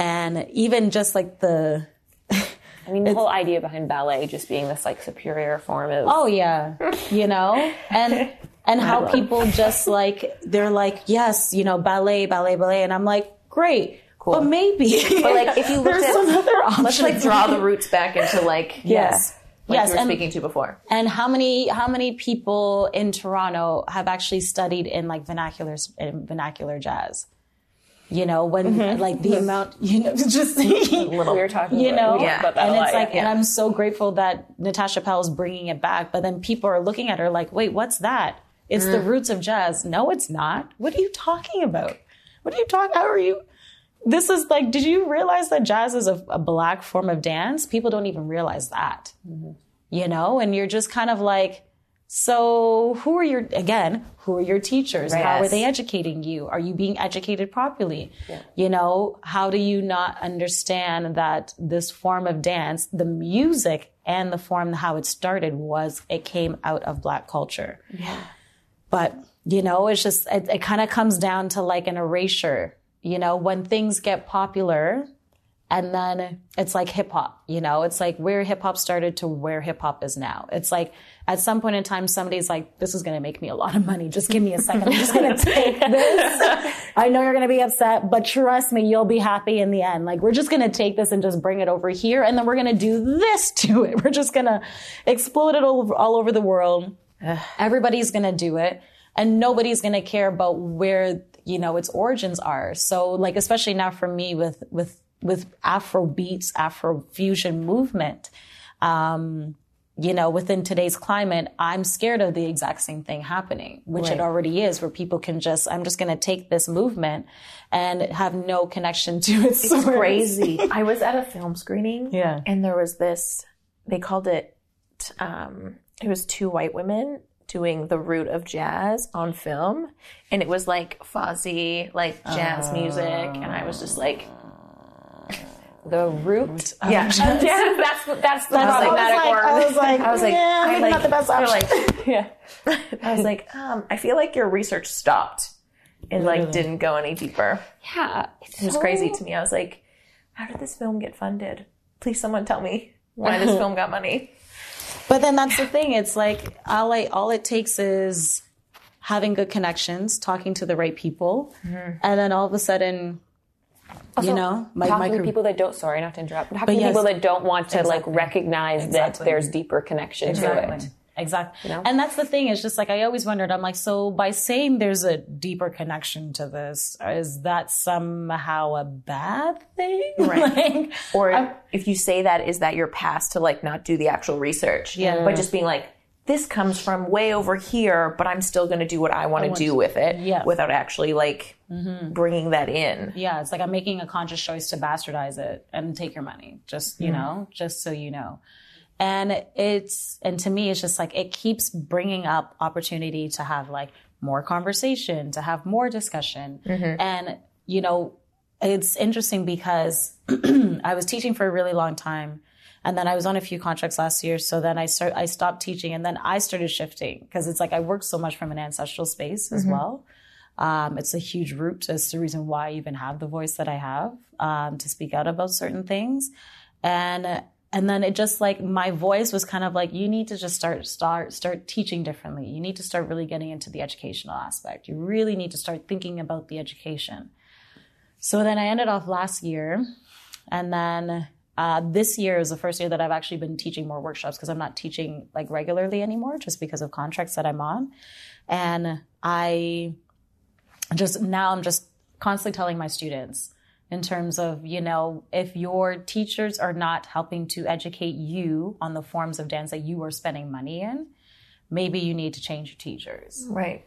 And even just like the, I mean, the whole idea behind ballet just being this like superior form of oh yeah, you know? And, and how people just like, they're like, yes, you know, ballet, ballet, ballet. And I'm like, great. Cool. But maybe. But like, if you looked there's at- some other options. Let's like draw the roots back into like Yes. like yes. you were and- speaking to before. And how many how many people in Toronto have actually studied in like vernacular in vernacular jazz? You know, when Mm-hmm. like the amount, you know, just we were talking you about, know, Yeah. about and it's lot, like, yeah. and I'm so grateful that Natasha Powell is bringing it back. But then people are looking at her like, wait, what's that? It's Mm. the roots of jazz. No, it's not. What are you talking about? What are you talking? How are you? This is like, did you realize that jazz is a, a black form of dance? People don't even realize that, Mm-hmm. you know. And you're just kind of like, so who are your again? Who are your teachers? How are they educating you? Are you being educated properly? You know, how do you not understand that this form of dance, the music and the form how it started was it came out of black culture. Yeah. But, you know, it's just it, it kind of comes down to like an erasure. You know, when things get popular, and then it's like hip hop, you know, it's like where hip hop started to where hip hop is now. It's like at some point in time, somebody's like, this is going to make me a lot of money. Just give me a second. I'm just going to take this. I know you're going to be upset, but trust me, you'll be happy in the end. Like we're just going to take this and just bring it over here. And then we're going to do this to it. We're just going to explode it all over, all over the world. Everybody's going to do it and nobody's going to care about where, you know, its origins are. So like, especially now for me with, with, with Afro beats, Afro fusion movement, um, you know, within today's climate, I'm scared of the exact same thing happening, which it already is, where people can just, I'm just going to take this movement and have no connection to it. its source. crazy. I was at a film screening. Yeah. And there was this, they called it, um, it was two white women doing the root of jazz on film. And it was like fuzzy, like jazz music. And I was just like, the root. yeah. yeah, that's that's the problematic like, word. I was like, I was like, yeah, I like, not the best option. like, yeah. I was like, um, I feel like your research stopped and like didn't go any deeper. Yeah. It was crazy to me. I was like, how did this film get funded? Please, someone tell me why this film got money. But then that's the thing. It's like all I, all it takes is having good connections, talking to the right people, Mm-hmm. and then all of a sudden, you know, my, talking my to people that don't sorry not to interrupt but talking to yes. people that don't want to like recognize Exactly. that there's deeper connection to it Exactly. And that's the thing. It's just like I always wondered. I'm like, so by saying there's a deeper connection to this, is that somehow a bad thing? Right. Like, Or if you say that, is that your past to like not do the actual research? Yeah. But just being like, this comes from way over here, but I'm still going to do what I want to do with it Yes. without actually like mm-hmm. bringing that in. yeah, it's like I'm making a conscious choice to bastardize it and take your money. Just you mm-hmm. know, just so you know. And it's and to me, it's just like it keeps bringing up opportunity to have like more conversation, to have more discussion. Mm-hmm. And, you know, it's interesting because I was teaching for a really long time. And then I was on a few contracts last year. So then I start, I stopped teaching and then I started shifting because it's like I work so much from an ancestral space as well. Um, it's a huge root. It's the reason why I even have the voice that I have um, to speak out about certain things. And and then it just like my voice was kind of like you need to just start start start teaching differently. You need to start really getting into the educational aspect. You really need to start thinking about the education. So then I ended off last year, and then uh, this year is the first year that I've actually been teaching more workshops because I'm not teaching like regularly anymore, just because of contracts that I'm on, and I just now I'm just constantly telling my students in terms of you know if your teachers are not helping to educate you on the forms of dance that you are spending money in maybe you need to change your teachers. Right.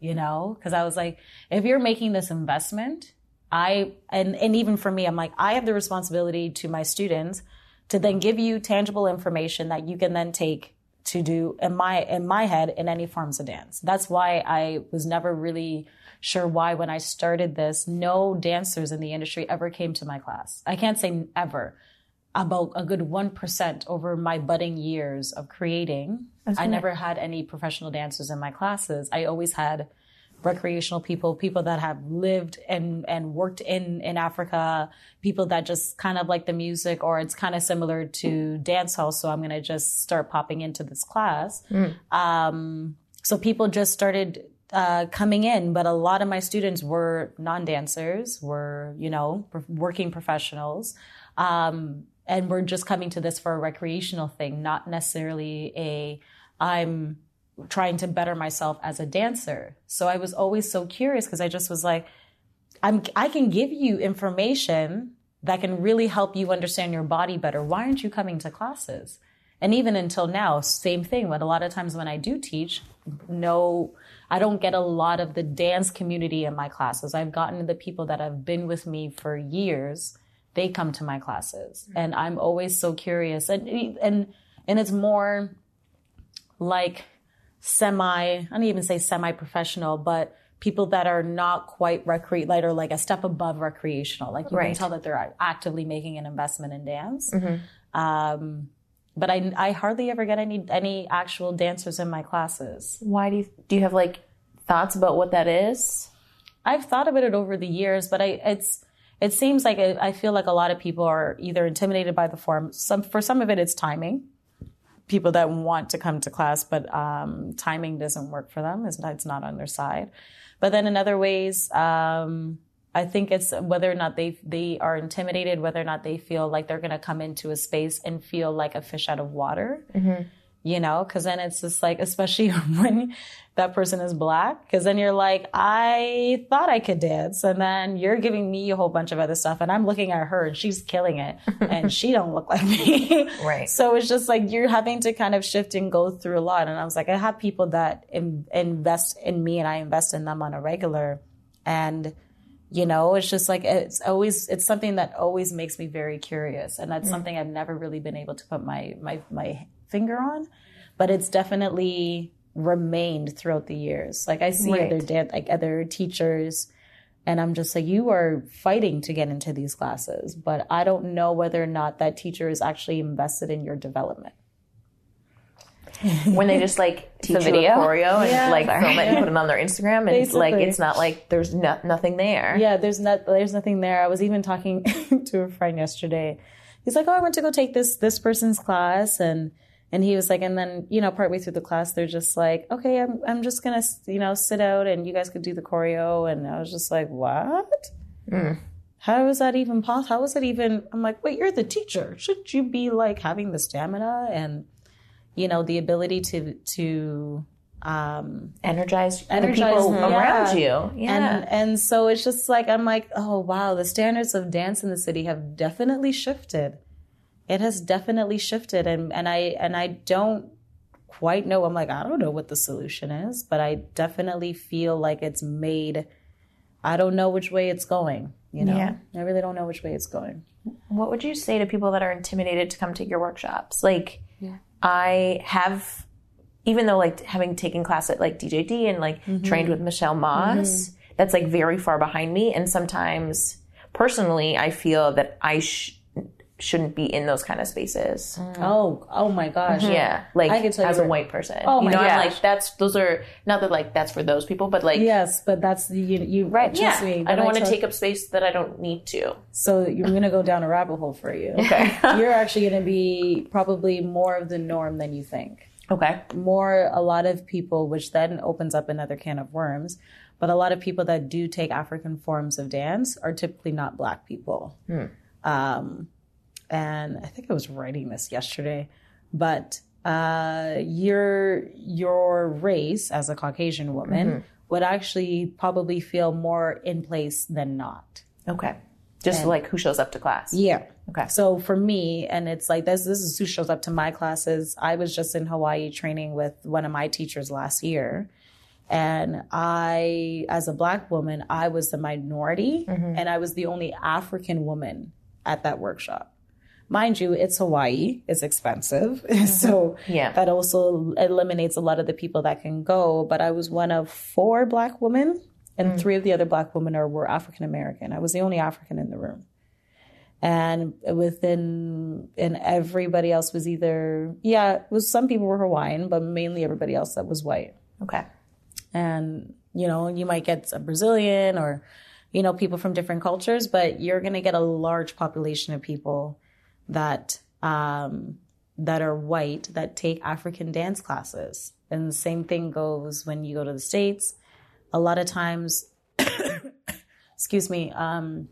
you know because i was like if you're making this investment i and and even for me i'm like i have the responsibility to my students to then give you tangible information that you can then take to do in my in my head in any forms of dance that's why i was never really sure why when i started this no dancers in the industry ever came to my class i can't say ever about a good 1% over my budding years of creating. I never had any professional dancers in my classes. I always had recreational people, people that have lived and, and worked in, in Africa, people that just kind of like the music or it's kind of similar to dance hall. So I'm going to just start popping into this class. Um, so people just started uh, coming in, but a lot of my students were non-dancers, were, you know, working professionals. Um, and we're just coming to this for a recreational thing, not necessarily a, I'm trying to better myself as a dancer. So I was always so curious because I just was like, I'm, I can give you information that can really help you understand your body better. Why aren't you coming to classes? And even until now, same thing. But a lot of times when I do teach, no, I don't get a lot of the dance community in my classes. I've gotten the people that have been with me for years. They come to my classes, and I'm always so curious. And and and it's more like semi. I don't even say semi-professional, but people that are not quite recre like or like a step above recreational. Like you Right. can tell that they're actively making an investment in dance. Um, but I, I hardly ever get any any actual dancers in my classes. Why do you do you have like thoughts about what that is? I've thought about it over the years, but I it's it seems like I I feel like a lot of people are either intimidated by the form. Some for some of it, it's timing. People that want to come to class, but um, timing doesn't work for them. It's not, it's not on their side. But then in other ways, um, I think it's whether or not they they are intimidated, whether or not they feel like they're going to come into a space and feel like a fish out of water. You know, because then it's just like, especially when that person is black, because then you're like, I thought I could dance, and then you're giving me a whole bunch of other stuff, and I'm looking at her, and she's killing it, and she don't look like me. Right. So it's just like you're having to kind of shift and go through a lot. And I was like, I have people that in, invest in me, and I invest in them on a regular, and you know it's just like it's always it's something that always makes me very curious and that's mm. something i've never really been able to put my my my finger on but it's definitely remained throughout the years like i see Right. other dan- like other teachers and i'm just like you are fighting to get into these classes but i don't know whether or not that teacher is actually invested in your development When they just like teach you video? a choreo and Yeah. like film it and put it on their Instagram, and it's like it's not like there's no, nothing there. Yeah, there's not there's nothing there. I was even talking to a friend yesterday. He's like, "Oh, I went to go take this this person's class," and and he was like, and then you know, partway through the class, they're just like, "Okay, I'm I'm just gonna you know sit out, and you guys could do the choreo," and I was just like, "What? How is that even possible? How is it even?" I'm like, "Wait, you're the teacher. Shouldn't you be like having the stamina and you know the ability to to um Energize, Energize, the people yeah. around you. Yeah. and and so it's just like I'm like, oh wow, the standards of dance in the city have definitely shifted. It has definitely shifted, and and I and I don't quite know. I'm like, I don't know what the solution is, but I definitely feel like it's made. I don't know which way it's going. You know, Yeah. I really don't know which way it's going. what would you say to people that are intimidated to come to your workshops? Like, I have even though like having taken class at like DJD and like mm-hmm. trained with Michelle Moss, mm-hmm. that's like very far behind me. And sometimes personally, I feel that I sh- shouldn't be in those kind of spaces. Mm. Oh, oh my gosh. Mm-hmm. Yeah, like I could tell you as a white person. Oh you my know, I'm gosh. like that's those are not that like that's for those people, but like Yes, but that's you. You right? yeah, Trust me. I don't want to take up space that I don't need to. So you're going to go down a rabbit hole for you. Okay. you're actually going to be probably more of the norm than you think. Okay. More, a lot of people, which then opens up another can of worms. But a lot of people that do take African forms of dance are typically not Black people. Hmm. Um, and I think I was writing this yesterday, but uh, your your race as a Caucasian woman would actually probably feel more in place than not. Okay. Just like who shows up to class. Yeah. Okay. So for me, and it's like this. This is who shows up to my classes. I was just in Hawaii training with one of my teachers last year, and I, as a black woman, I was the minority, and I was the only African woman at that workshop. Mind you, it's Hawaii. It's expensive, mm-hmm. so Yeah. that also eliminates a lot of the people that can go. But I was one of four black women, and mm. three of the other black women are were African American. I was the only African in the room and within and everybody else was either yeah was some people were hawaiian but mainly everybody else that was white Okay. and you know you might get a brazilian or you know people from different cultures but you're going to get a large population of people that um that are white that take african dance classes and the same thing goes when you go to the states a lot of times excuse me um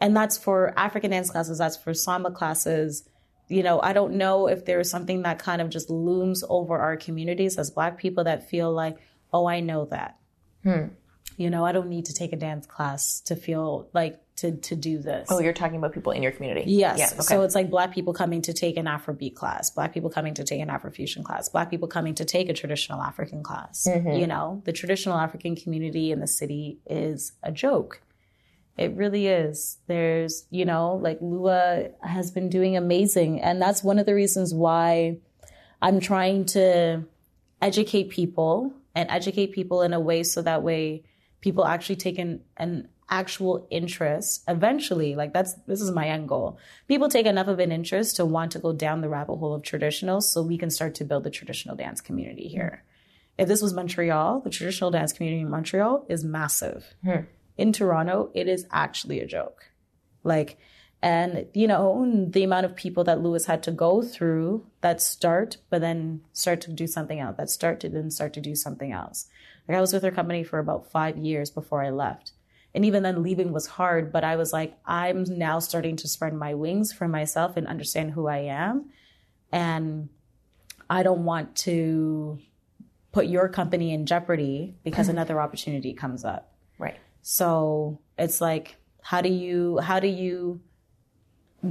and that's for African dance classes, that's for samba classes. You know, I don't know if there's something that kind of just looms over our communities as Black people that feel like, oh, I know that. You know, I don't need to take a dance class to feel like to to do this. Oh, you're talking about people in your community. Yes. Yeah. Okay. So it's like black people coming to take an Afrobeat class, black people coming to take an Afrofusion class, black people coming to take a traditional African class. Mm-hmm. You know, the traditional African community in the city is a joke. It really is. There's, you know, like Lua has been doing amazing. And that's one of the reasons why I'm trying to educate people and educate people in a way so that way people actually take an, an actual interest eventually like that's this is my end goal. People take enough of an interest to want to go down the rabbit hole of traditional so we can start to build the traditional dance community here. If this was montreal the traditional dance community in montreal is massive. Hmm. In toronto it is actually a joke. Like and you know the amount of people that Lua's had to go through that start but then start to do something else that start to then start to do something else like i was with her company for about five years before i left and even then leaving was hard but i was like i'm now starting to spread my wings for myself and understand who i am and i don't want to put your company in jeopardy because another opportunity comes up right. so it's like, how do you how do you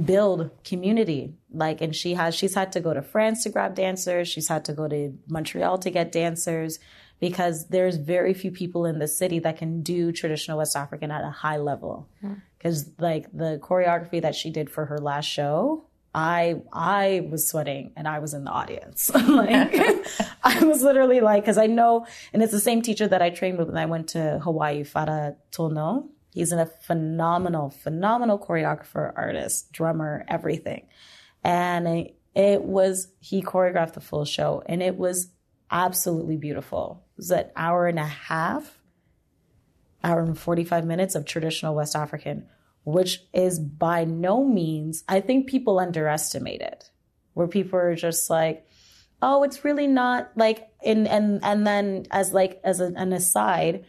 build community? Like, and she has she's had to go to France to grab dancers. She's had to go to Montreal to get dancers because there's very few people in the city that can do traditional West African at a high level. Hmm. Because like the choreography that she did for her last show. I I was sweating and I was in the audience. like I was literally like, because I know, and it's the same teacher that I trained with when I went to Hawaii, Fara Tono. He's a phenomenal, phenomenal choreographer, artist, drummer, everything. And it, it was, he choreographed the full show and it was absolutely beautiful. Was an hour and a half, hour and 45 minutes of traditional West African, which is by no means, I think people underestimate it, where people are just like, oh, it's really not like, and, and, and then as like, as a, an aside,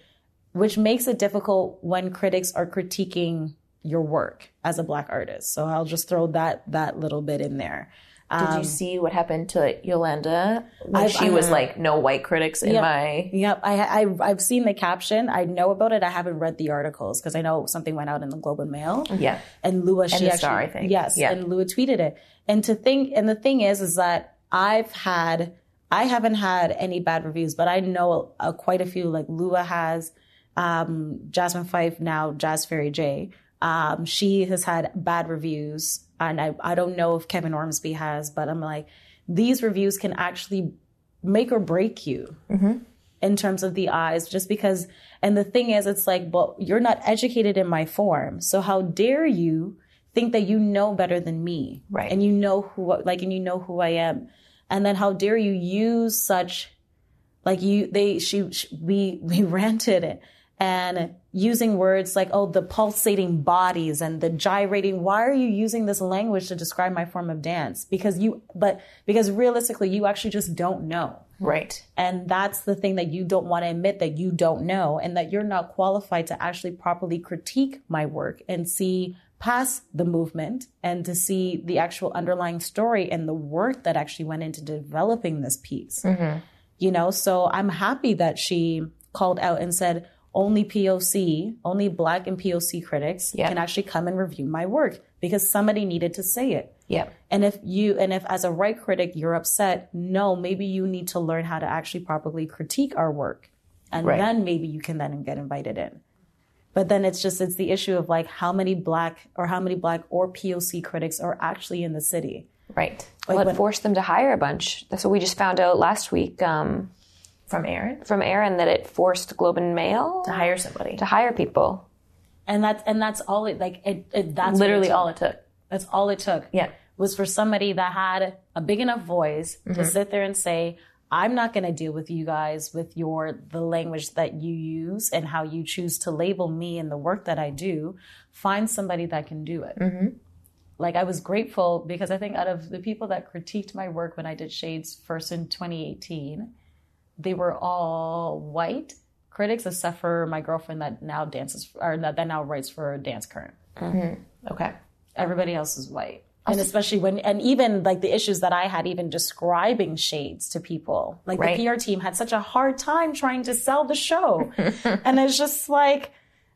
which makes it difficult when critics are critiquing your work as a black artist. So I'll just throw that, that little bit in there. Did you see what happened to Yolanda when she was like, no white critics in Yeah. my. Yep, I, I I've seen the caption. I know about it. I haven't read the articles because I know something went out in the Globe and Mail. Yeah. and Lua, she actually, Star, I think. yes, Yeah. and Lua tweeted it. And to think, and the thing is, is that I've had, I haven't had any bad reviews, but I know uh, quite a few. Like Lua has, um, Jasmyn Fyffe now, Jazz Fairy J. Um, she has had bad reviews, and I I don't know if Kevin Ormsby has, but I'm like, these reviews can actually make or break you mm-hmm. in terms of the eyes, just because. And the thing is, it's like, well, you're not educated in my form. So how dare you think that you know better than me? Right. And you know who, like, and you know who I am. And then how dare you use such, like you, they, she, she we, we ranted it and using words like, oh, the pulsating bodies and the gyrating. Why are you using this language to describe my form of dance? Because you, but because realistically, you actually just don't know. Right. And that's the thing that you don't want to admit that you don't know and that you're not qualified to actually properly critique my work and see past the movement and to see the actual underlying story and the work that actually went into developing this piece. Mm-hmm. You know, so I'm happy that she called out and said, only POC, only Black and POC critics Yeah. can actually come and review my work because somebody needed to say it. Yep. And if you, and if as a right critic, you're upset, no, maybe you need to learn how to actually properly critique our work. And Right. then maybe you can then get invited in. But then it's just, it's the issue of like how many black or how many black or POC critics are actually in the city. Right. Well, it when- forced them to hire a bunch. That's what we just found out last week um, From Aaron from Aaron that it forced Globe and Mail to hire somebody. to hire people. And that's, and that's all it, like, it, it that's Literally it all it took. That's all it took. Yeah. Was for somebody that had a big enough voice Mm-hmm. to sit there and say, I'm not going to deal with you guys with your the language that you use and how you choose to label me and the work that I do. Find somebody that can do it. Mm-hmm. Like I was grateful because I think out of the people that critiqued my work when I did Shades first in 2018, they were all white. Critics, except for my girlfriend that now dances or that now writes for Dance Current. Mm-hmm. Okay. everybody else is white. And especially when and even like the issues that i had even describing shades to people. Like Right. the pr team had such a hard time trying to sell the show. And it's just like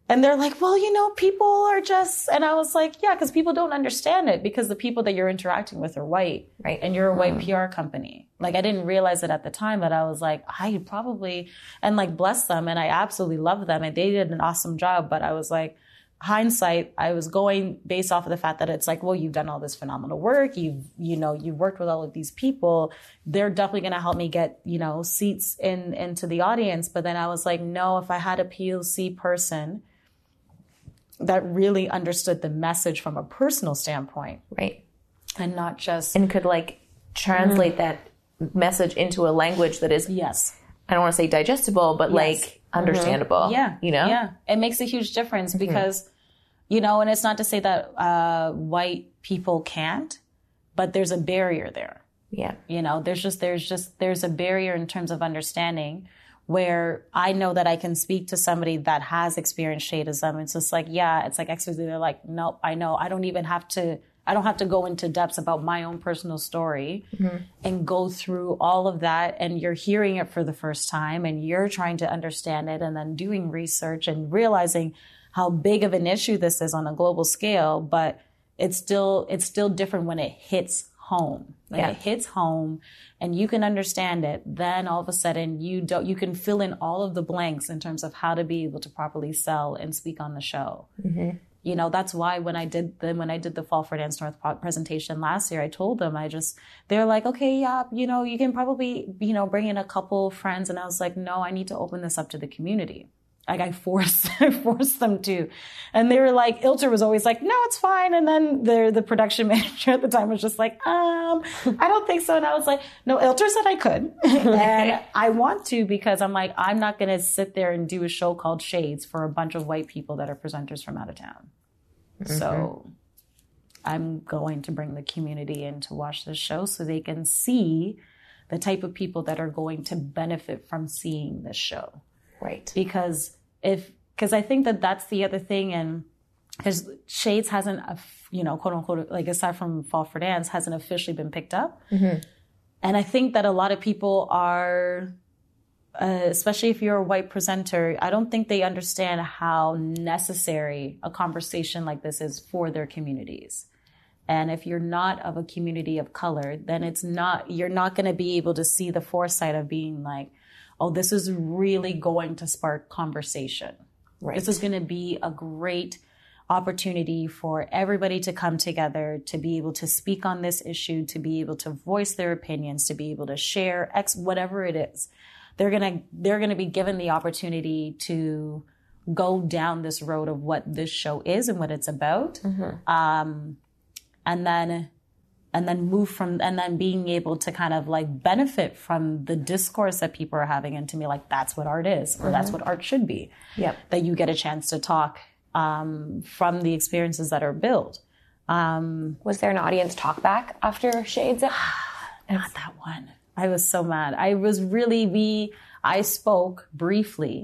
and they're like well you know people are just and i was like yeah because people don't understand it because the people that you're interacting with are white Right. and you're a white mm. pr company like i didn't realize it at the time but i was like i probably and like bless them and i absolutely love them and they did an awesome job but i was like hindsight, I was going based off of the fact that it's like, well, you've done all this phenomenal work. You've, you know, you've worked with all of these people. They're definitely going to help me get, you know, seats in, into the audience. But then I was like, no, if I had a POC person that really understood the message from a personal standpoint Right. and not just, And could like translate mm-hmm. that message into a language that is yes. I don't want to say digestible, but like understandable. Yeah. You know? Yeah. It makes a huge difference because, you know, and it's not to say that uh, white people can't, but there's a barrier there. Yeah. You know, there's just, there's just, there's a barrier in terms of understanding where I know that I can speak to somebody that has experienced shadism. It's just like, yeah, it's like expertly. They're like, nope, I know. I don't even have to, I don't have to go into depths about my own personal story mm-hmm. and go through all of that. And you're hearing it for the first time and you're trying to understand it and then doing research and realizing how big of an issue this is on a global scale. But it's still, it's still different when it hits home. When Yeah. it hits home and you can understand it, then all of a sudden you don't, you can fill in all of the blanks in terms of how to be able to properly sell and speak on the show. Mm-hmm. You know, that's why when I did the, when I did the Fall for Dance North presentation last year, I told them, I just, they're like, okay, yeah, you know, you can probably, you know, bring in a couple friends. And I was like, no, I need to open this up to the community. Like I forced, I forced them to. And they were like, Ilter was always like, no, it's fine. And then the, the production manager at the time was just like, um, I don't think so. And I was like, no, Ilter said I could. and I want to because I'm like, I'm not going to sit there and do a show called Shades for a bunch of white people that are presenters from out of town. So I'm going to bring the community in to watch this show so they can see the type of people that are going to benefit from seeing this show. Right. because if because I think that that's the other thing and because Shades hasn't uh, you know quote unquote like aside from Fall for Dance hasn't officially been picked up. And I think that a lot of people are uh, especially if you're a white presenter I don't think they understand how necessary a conversation like this is for their communities and if you're not of a community of color, then it's not, you're not going to be able to see the foresight of being like, oh, this is really going to spark conversation. Right. This is going to be a great opportunity for everybody to come together to be able to speak on this issue, to be able to voice their opinions, to be able to share X, whatever it is. They're gonna they're gonna be given the opportunity to go down this road of what this show is and what it's about. Um, and then and then move from and then being able to kind of like benefit from the discourse that people are having and to me like that's what art is or that's what art should be Yep. that you get a chance to talk um, from the experiences that are built um, Was there an audience talk back after Shades? not that one i was so mad i was really we i spoke briefly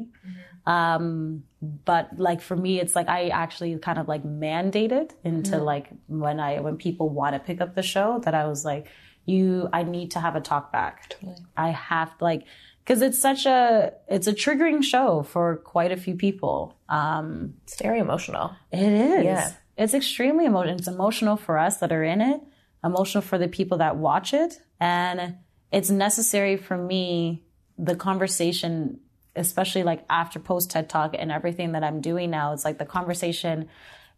um but like for me it's like i actually kind of like mandated into like when i when people want to pick up the show that i was like you i need to have a talk back i have like because it's such a it's a triggering show for quite a few people um It's very emotional. it is. Yeah. It's extremely emotional. It's emotional for us that are in it, emotional for the people that watch it. And it's necessary for me, the conversation, especially like after post TED Talk and everything that I'm doing now, it's like the conversation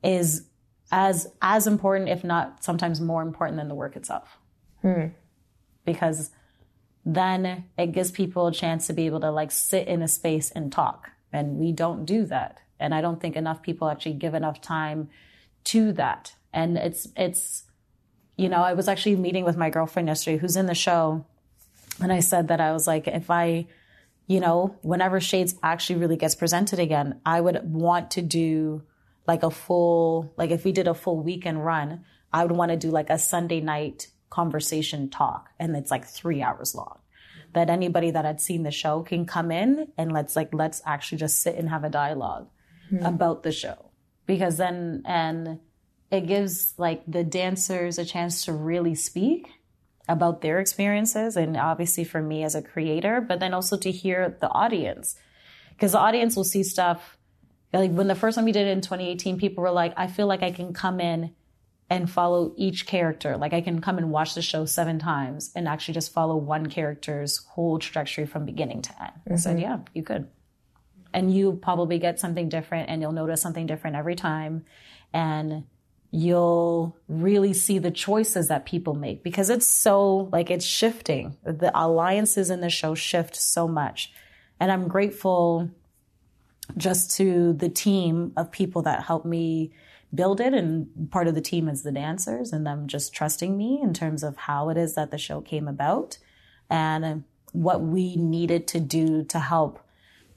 is as as important, if not sometimes more important than the work itself. Hmm. Because then it gives people a chance to be able to like sit in a space and talk. And we don't do that. And I don't think enough people actually give enough time to that. And it's, it's, you know, I was actually meeting with my girlfriend yesterday who's in the show. And I said that I was like, if I, you know, whenever Shades actually really gets presented again, I would want to do like a full, like if we did a full weekend run, I would want to do like a Sunday night conversation talk. And it's like three hours long. That anybody that had seen the show can come in and let's like, let's actually just sit and have a dialogue hmm. about the show. Because then, and it gives like the dancers a chance to really speak about their experiences and obviously for me as a creator but then also to hear the audience. Because the audience will see stuff like when the first time we did it in 2018 people were like i feel like i can come in and follow each character. Like i can come and watch the show seven times and actually just follow one character's whole trajectory from beginning to end. I said mm-hmm. yeah you could. And you probably get something different and you'll notice something different every time. And you'll really see the choices that people make because it's so like it's shifting. The alliances in the show shift so much. And i'm grateful just to the team of people that helped me build it. And part of the team is the dancers. And them just trusting me in terms of how it is that the show came about and what we needed to do to help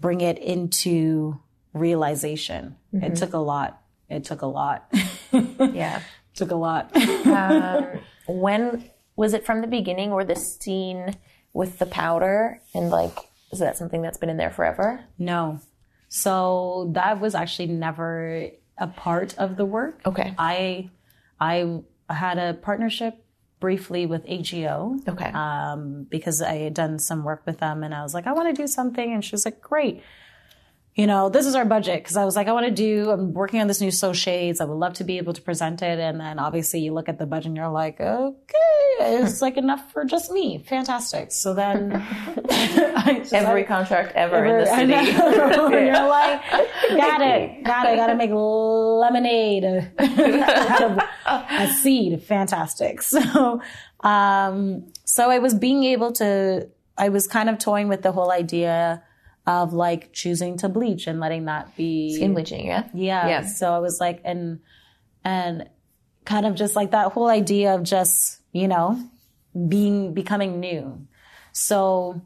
bring it into realization. It mm-hmm. took a lot it took a lot Yeah. took a lot. When was it from the beginning or the scene with the powder and like is that something that's been in there forever? no. So that was actually never a part of the work. Okay. I I had a partnership briefly with AGO. Okay. Um, because I had done some work with them and I was like, I want to do something. And she was like, great. You know, this is our budget. Cause I was like, I want to do, I'm working on this new So Shades. I would love to be able to present it. And then obviously you look at the budget and you're like, okay, it's like enough for just me. Fantastic. So then I just- Every contract ever in the I city. You're like, got it, got it, got to make lemonade out of a seed. Fantastic. So, um, so I was being able to, I was kind of toying with the whole idea of like choosing to bleach and letting that be Skin bleaching, yeah? yeah. Yeah. So I was like, and, and kind of just like that whole idea of just, you know, being, becoming new. So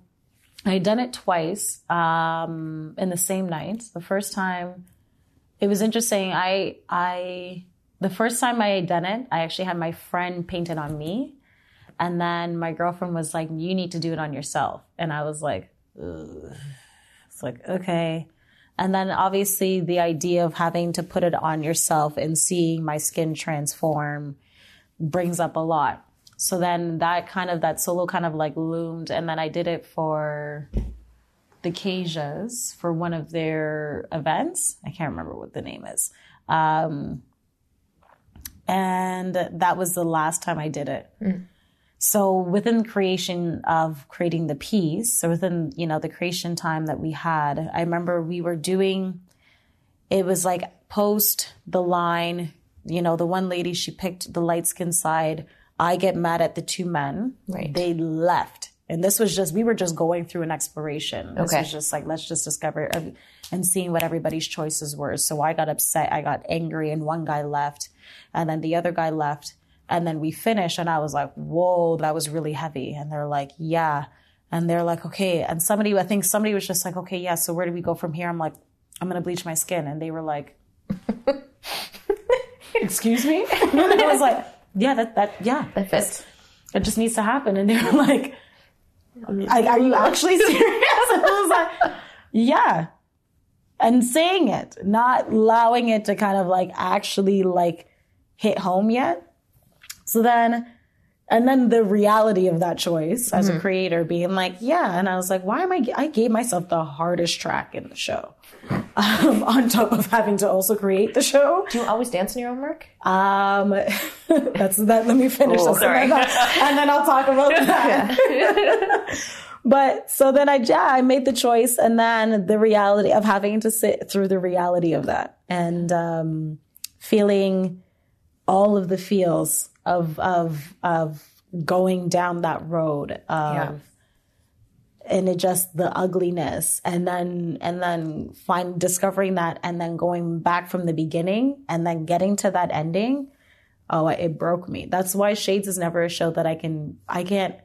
I had done it twice, um, in the same night. The first time, it was interesting. I, I, the first time I had done it, I actually had my friend paint it on me. And then my girlfriend was like, you need to do it on yourself. And I was like, Ugh. It's like, okay. And then obviously the idea of having to put it on yourself and seeing my skin transform brings up a lot. So then that kind of, that solo kind of like loomed. And then I did it for the Kasias for one of their events. I can't remember what the name is. Um, and that was the last time I did it. So within the creation of creating the piece, so within, you know, the creation time that we had, I remember we were doing, it was like post the line, you know, the one lady, she picked the light skin side. I get mad at the two men. Right. They left. And this was just, we were just going through an exploration. This Okay. was just like, let's just discover and seeing what everybody's choices were. So I got upset. I got angry and one guy left and then the other guy left. And then we finished and I was like, whoa, that was really heavy. And they're like, yeah. And they're like, okay. And somebody, I think somebody was just like, okay, yeah. So where do we go from here? I'm like, I'm going to bleach my skin. And they were like, excuse me? and I was like, yeah, that, that, yeah. That fits. It just needs to happen. And they were like, are you actually serious? And I was like, yeah. And saying it, not allowing it to kind of like actually like hit home yet. So then, and then the reality of that choice as a creator being like, yeah. And I was like, why am I, I gave myself the hardest track in the show. Um, on top of having to also create the show. Do you always dance in your own work? Um, that's that. Let me finish Oh, sorry. And, then I'll, and then I'll talk about that. but so then I, yeah, I made the choice, and then the reality of having to sit through the reality of that, and um, feeling all of the feels of of of going down that road of Yeah. and it just the ugliness and then and then find discovering that and then going back from the beginning and then getting to that ending. Oh it broke me. That's why shades is never a show that i can i can't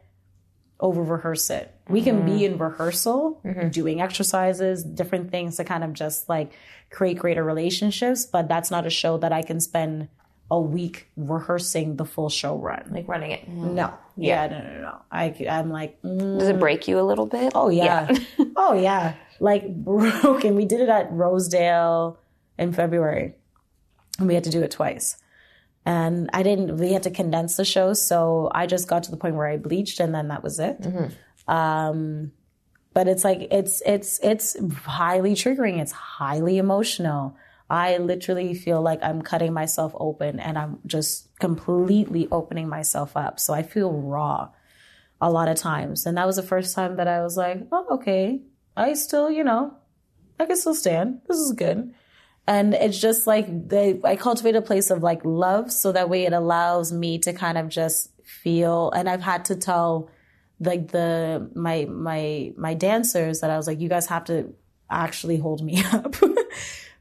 over rehearse it. We can be mm-hmm. in rehearsal mm-hmm. doing exercises different things to kind of just like create greater relationships but that's not a show that i can spend a week rehearsing the full show run Like running it. no yeah no no no i i'm like mm, Does it break you a little bit? Oh yeah. oh yeah. Like broken. We did it at Rosedale in February. And we had to do it twice. And I didn't we had to condense the show, so I just got to the point where I bleached and then that was it. Um but it's like it's it's it's highly triggering. It's highly emotional. I literally feel like I'm cutting myself open and I'm just completely opening myself up. So I feel raw a lot of times. And that was the first time that I was like, oh, okay, I still, you know, I can still stand. This is good. And it's just like they, I cultivate a place of like love so that way it allows me to kind of just feel. And I've had to tell like the, my, my, my dancers that I was like, you guys have to actually hold me up.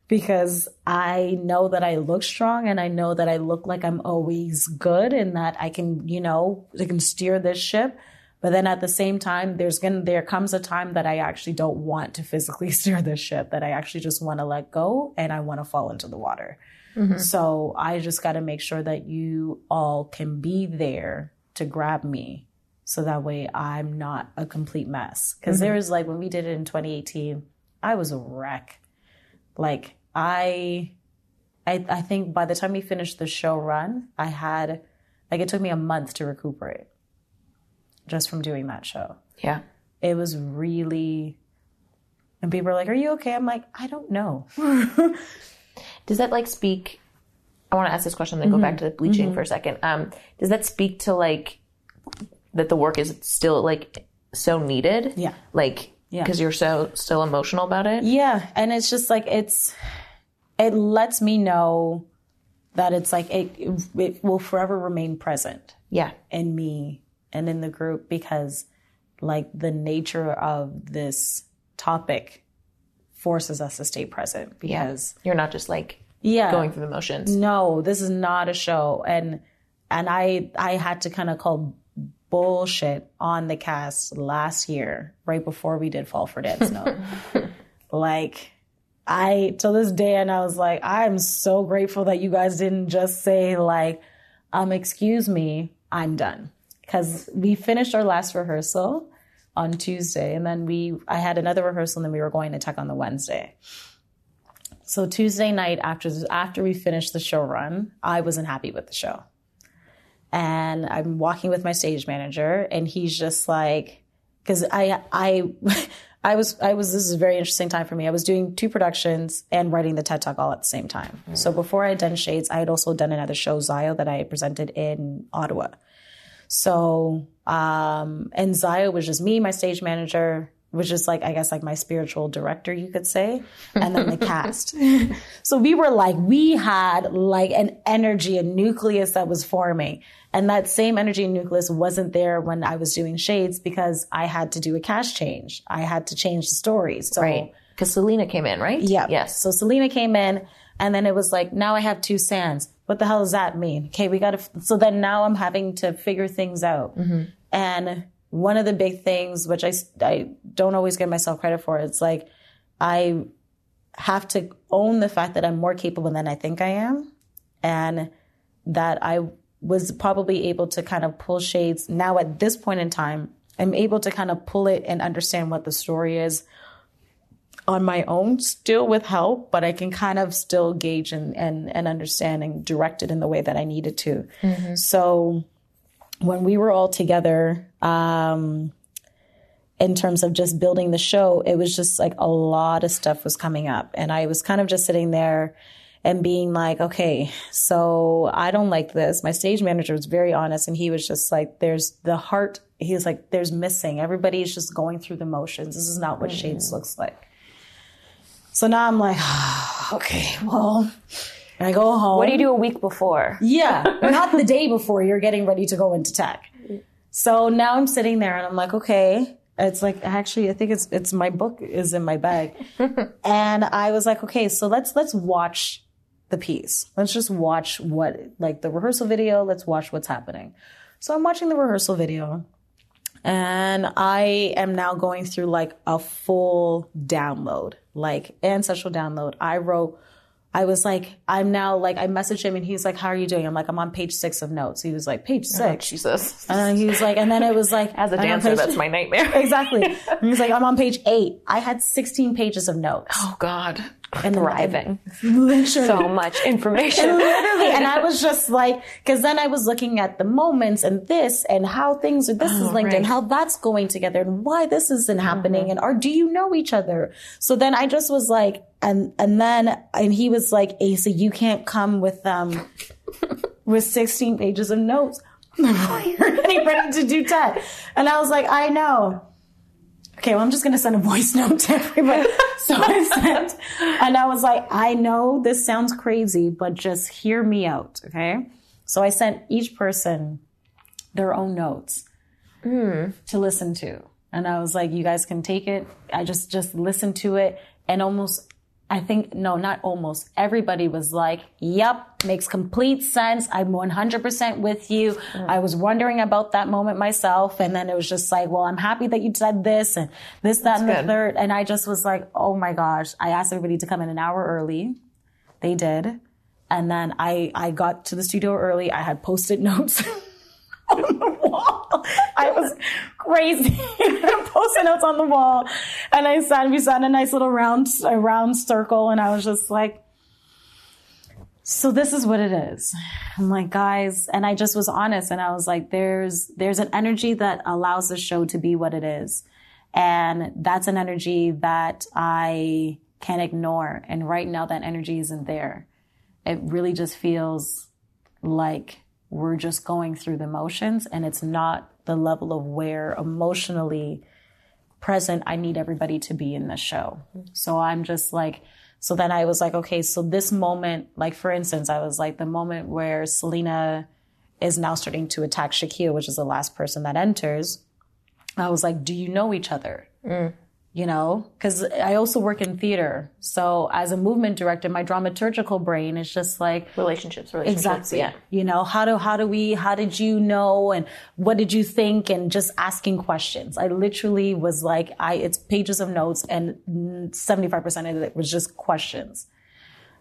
Because I know that I look strong and I know that I look like I'm always good and that I can, you know, I can steer this ship. But then at the same time, there's gonna there comes a time that I actually don't want to physically steer this ship, that I actually just want to let go and I want to fall into the water. Mm-hmm. So I just got to make sure that you all can be there to grab me so that way I'm not a complete mess. Because mm-hmm. there was like when we did it in 2018, I was a wreck. Like I, I, I think by the time we finished the show run, I had like it took me a month to recuperate just from doing that show. Yeah. It was really, and people are like, "Are you okay?" I'm like, "I don't know." Does that like speak? I want to ask this question, then go back to the bleaching for a second. Um, does that speak to like that the work is still like so needed? Yeah. Like Yeah. because you're so still emotional about it. Yeah, and it's just like it's it lets me know that it's like it it will forever remain present Yeah. in me and in the group because like the nature of this topic forces us to stay present because You're not just like yeah, going through the motions. no, this is not a show. And and I I had to kind of call bullshit on the cast last year, right before we did Fall for Dead Snow. like I till this day and I was like, I'm so grateful that you guys didn't just say like, um, excuse me, I'm done. Cause we finished our last rehearsal on Tuesday and then we I had another rehearsal and then we were going to tech on the Wednesday. So Tuesday night after after we finished the show run, I wasn't happy with the show. And I'm walking with my stage manager and he's just like cuz I I I was I was this is a very interesting time for me. I was doing two productions and writing the TED Talk all at the same time. So before I had done Shades, I had also done another show Zio that I had presented in Ottawa. So um and Zio was just me, my stage manager, which is like I guess like my spiritual director, you could say, and then the cast. So we were like we had like an energy, a nucleus that was forming. And that same energy nucleus wasn't there when I was doing Shades because I had to do a cast change. I had to change the stories. So Right. Because Selena came in, right? yeah. Yes. So Selena came in and then it was like, now I have two sands. What the hell does that mean? Okay, we got to, so then now I'm having to figure things out. Mm-hmm. And one of the big things, which I, I don't always give myself credit for, it's like, I have to own the fact that I'm more capable than I think I am. And that I was probably able to kind of pull shades now at this point in time. I'm able to kind of pull it and understand what the story is on my own, still with help, but I can kind of still gauge and, and, and understand and direct it in the way that I needed to. Mm-hmm. So when we were all together, um, in terms of just building the show, it was just like a lot of stuff was coming up. And I was kind of just sitting there and being like, okay, so I don't like this. My stage manager was very honest and he was just like, there's the heart. He was like, there's missing. Everybody's just going through the motions. This is not what Shades looks like. So now I'm like, okay, well, I go home. What do you do a week before? Yeah, not the day before you're getting ready to go into tech. So now I'm sitting there and I'm like, okay. It's like actually, I think it's it's my book is in my bag, and I was like, okay, so let's let's watch the piece. Let's just watch what like the rehearsal video. Let's watch what's happening. So I'm watching the rehearsal video, and I am now going through like a full download, like ancestral download. I wrote I was like, I'm now like, I messaged him and he's like, how are you doing? I'm like, I'm on page six of notes. He was like, page oh, six. Jesus. And then he was like, and then it was like, As a dancer, that's my nightmare. exactly. And he's like, I'm on page eight. I had 16 pages of notes. Oh God. And Thriving. Literally. So much information. Literally. And I was just like, cause then I was looking at the moments and this and how things are, this is linked right. and how that's going together and why this isn't happening and or do you know each other? So then I just was like, and, and then, and he was like, Asa, you can't come with, um, with 16 pages of notes. You're getting ready to do 10. And I was like, I know okay, well, I'm just going to send a voice note to everybody. so I sent, and I was like, I know this sounds crazy, but just hear me out. Okay. So I sent each person their own notes hmm. to listen to. And I was like, you guys can take it. I just, just listen to it. And almost, I think, no, not almost. Everybody was like, yep, makes complete sense. I'm 100% with you. I was wondering about that moment myself. And then it was just like, well, I'm happy that you said this and this, that, and the good. third. And I just was like, oh my gosh. I asked everybody to come in an hour early. They did. And then I, I got to the studio early. I had post-it notes on the wall. I was crazy. post-it notes on the wall. And I sat, we sat in a nice little round, a round circle. And I was just like, so this is what it is. I'm like, guys, and I just was honest and I was like, there's, there's an energy that allows the show to be what it is. And that's an energy that I can't ignore. And right now that energy isn't there. It really just feels like we're just going through the motions and it's not the level of where emotionally present I need everybody to be in this show. So I'm just like, so then I was like, okay, so this moment, like for instance, I was like the moment where Selena is now starting to attack Shaquille, which is the last person that enters. I was like, do you know each other? You know, because I also work in theater. So as a movement director, my dramaturgical brain is just like, Relationships, relationships. Exactly. Yeah. You know, how do how do we how did you know and what did you think and just asking questions. I literally was like I it's pages of notes and 75% of it was just questions.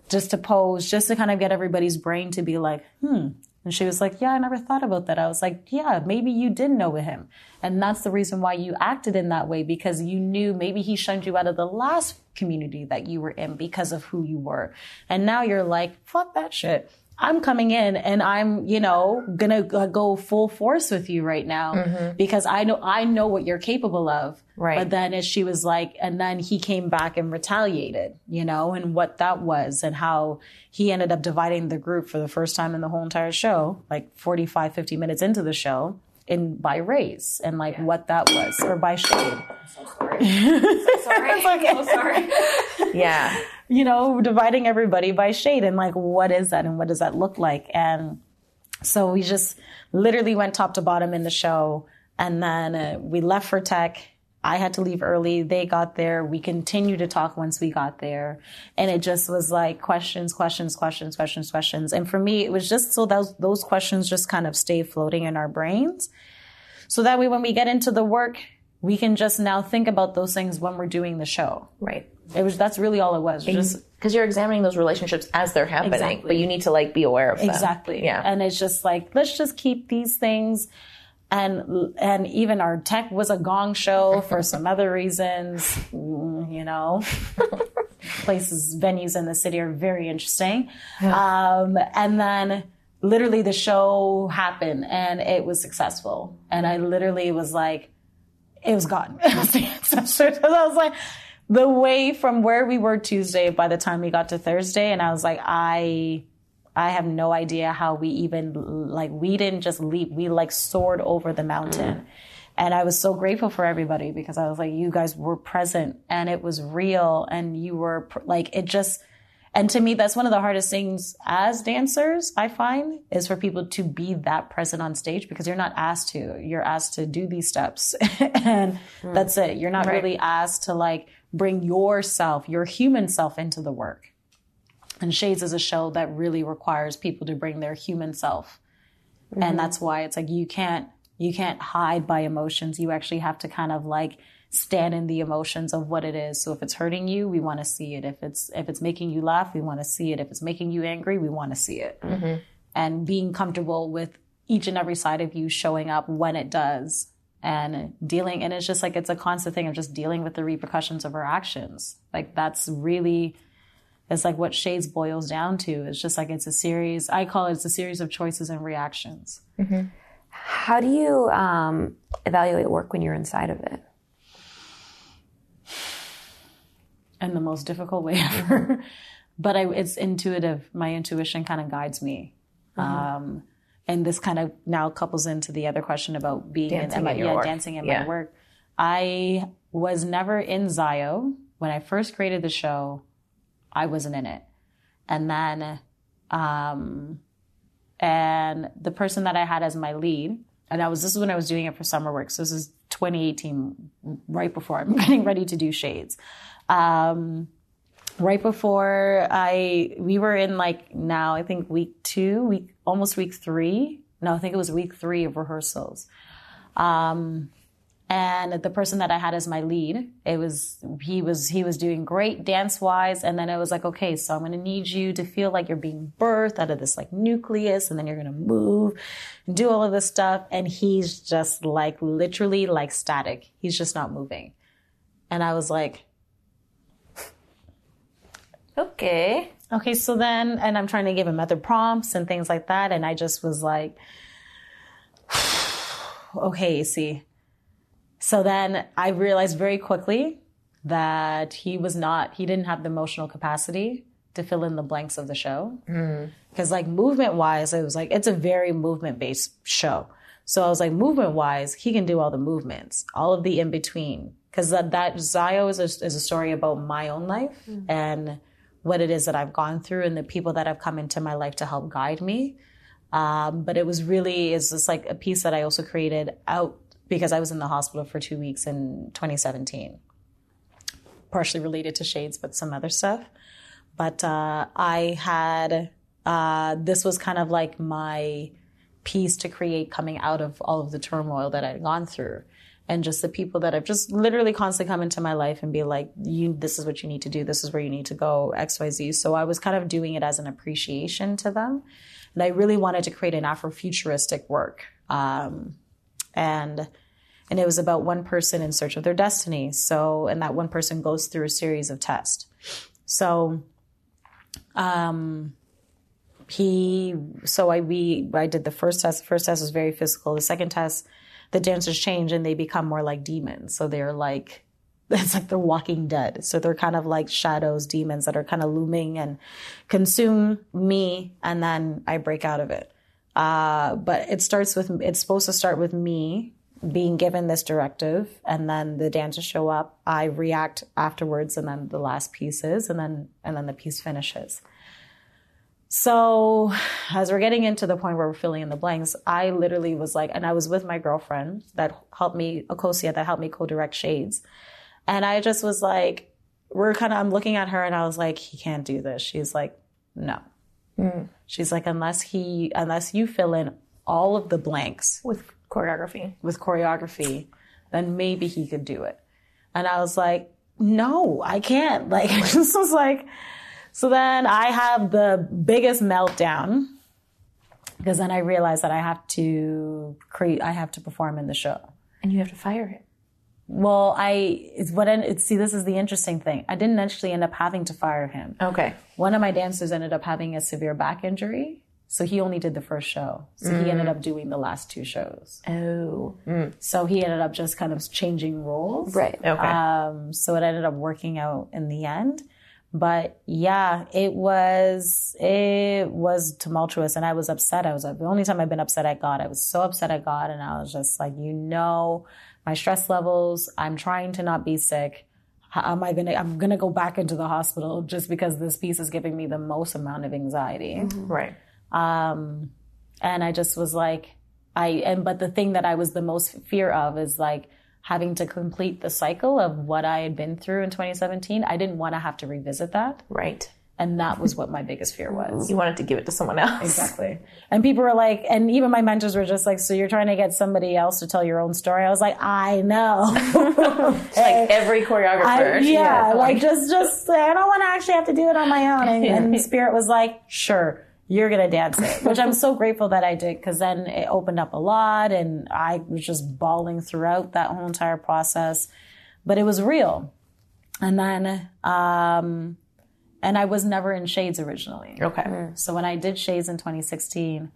Just to pose, just to kind of get everybody's brain to be like, "Hmm." And she was like, "Yeah, I never thought about that." I was like, "Yeah, maybe you did know him." And that's the reason why you acted in that way because you knew maybe he shunned you out of the last community that you were in because of who you were. And now you're like, fuck that shit. I'm coming in and I'm, you know, gonna go full force with you right now mm-hmm. because I know, I know what you're capable of. Right. But then as she was like, and then he came back and retaliated, you know, and what that was and how he ended up dividing the group for the first time in the whole entire show, like 45, 50 minutes into the show. in by race and like what that was or by shade. So sorry. so sorry. I'm so sorry. Yeah. You know, dividing everybody by shade and like, what is that and what does that look like? And so we just literally went top to bottom in the show. And then uh, we left for tech. I had to leave early. They got there. We continued to talk once we got there. And it just was like questions, questions, questions, questions, questions. And for me, it was just so those, those questions just kind of stay floating in our brains. So that way, when we get into the work, we can just now think about those things when we're doing the show. Right. It was, that's really all it was. Just, Because you're examining those relationships as they're happening, Exactly. but you need to like be aware of them. Exactly. Yeah. And it's just like, let's just keep these things. And, and even our tech was a gong show for some other reasons, mm, you know, places, venues in the city are very interesting. Um, and then literally the show happened and it was successful. And I literally was like, it was gone. It the ancestor. So I was like, the way from where we were Tuesday by the time we got to Thursday, and I was like, I, I have no idea how we even like we didn't just leap, we like soared over the mountain. And I was so grateful for everybody because I was like, you guys were present and it was real and you were pr- like, it just, and to me, that's one of the hardest things as dancers, I find, is for people to be that present on stage because you're not asked to. You're asked to do these steps. and hmm. that's it. You're not really asked to like bring yourself, your human self into the work. And Shades is a show that really requires people to bring their human self. And mm-hmm. that's why it's like you can't you can't hide by emotions. You actually have to kind of like stand in the emotions of what it is. So if it's hurting you, we want to see it. If it's if it's making you laugh, we want to see it. If it's making you angry, we want to see it. Mm-hmm. And being comfortable with each and every side of you showing up when it does and dealing and it's just like it's a constant thing of just dealing with the repercussions of our actions. Like that's really it's like what shades boils down to. It's just like it's a series. I call it it's a series of choices and reactions. How do you um, evaluate work when you're inside of it? in the most difficult way ever. but I, it's intuitive. My intuition kind of guides me. Um, and this kind of now couples into the other question about being Dancing in, my, yeah, work. dancing in Yeah. my work. I was never in Zio when I first created the show. I wasn't in it, and then, um, and the person that I had as my lead, and I was this is when I was doing it for summer work. So this is 2018, right before I'm getting ready to do Shades. Um, right before I we were in like now I think week two, week almost week three. No, I think it was week three of rehearsals. Um, and the person that I had as my lead, it was he was he was doing great dance wise, and then it was like, okay, so I'm gonna need you to feel like you're being birthed out of this like nucleus, and then you're gonna move and do all of this stuff, and he's just like literally like static. He's just not moving, and I was like, Okay. Okay, so then, and I'm trying to give him other prompts and things like that. And I just was like, okay, see. So then I realized very quickly that he was not, he didn't have the emotional capacity to fill in the blanks of the show. Mm. Because, like, movement wise, it was like, it's a very movement based show. So I was like, movement wise, he can do all the movements, all of the in between. Because that, that Zio is a, is a story about my own life mm. and what it is that I've gone through and the people that have come into my life to help guide me. Um, but it was really, it's just like a piece that I also created out because I was in the hospital for two weeks in 2017, partially related to shades, but some other stuff. But uh, I had, uh, this was kind of like my piece to create coming out of all of the turmoil that I'd gone through. And just the people that have just literally constantly come into my life and be like, you, this is what you need to do. This is where you need to go, X, Y, Z. So I was kind of doing it as an appreciation to them. And I really wanted to create an Afrofuturistic work. Um, and, and it was about one person in search of their destiny. So, and that one person goes through a series of tests. So, um, he, so I, we, I did the first test. The first test was very physical. The second test, the dancers change and they become more like demons. So they're like, it's like they're walking dead. So they're kind of like shadows, demons that are kind of looming and consume me. And then I break out of it. Uh, but it starts with it's supposed to start with me being given this directive, and then the dancers show up. I react afterwards, and then the last piece is, and then and then the piece finishes. So, as we're getting into the point where we're filling in the blanks, I literally was like, and I was with my girlfriend that helped me, Okosia, that helped me co-direct Shades, and I just was like, we're kind of, I'm looking at her, and I was like, he can't do this. She's like, no. Hmm. She's like, unless he, unless you fill in all of the blanks With choreography. with choreography, then maybe he could do it. And I was like, no, I can't. Like, I just was like, so then I have the biggest meltdown because then I realized that I have to create, I have to perform in the show. And you have to fire him. Well, I, it's what, I, see, this is the interesting thing. I didn't actually end up having to fire him. Okay. One of my dancers ended up having a severe back injury. So he only did the first show. So he ended up doing the last two shows. Oh. So he ended up just kind of changing roles. Right. Okay. Um, so it ended up working out in the end. But yeah, it was it was tumultuous, and I was upset. I was like, the only time I've been upset at God. I was so upset at God, and I was just like, you know, my stress levels. I'm trying to not be sick. How am I gonna? I'm gonna go back into the hospital just because this piece is giving me the most amount of anxiety. Right. Um, and I just was like, I, and, but the thing that I was the most fear of is like having to complete the cycle of what I had been through in 2017. I didn't want to have to revisit that. Right. And that was what my biggest fear mm-hmm. was. You wanted to give it to someone else. Exactly. And people were like, and even my mentors were just like, so you're trying to get somebody else to tell your own story? I was like, I know. Like every choreographer. I, yeah, like just, just, I don't want to actually have to do it on my own. And, and Spirit was like, sure, you're going to dance it, which I'm so grateful that I did because then it opened up a lot and I was just bawling throughout that whole entire process, but it was real. And then, um, and I was never in Shades originally. Okay. So when I did Shades in 2016,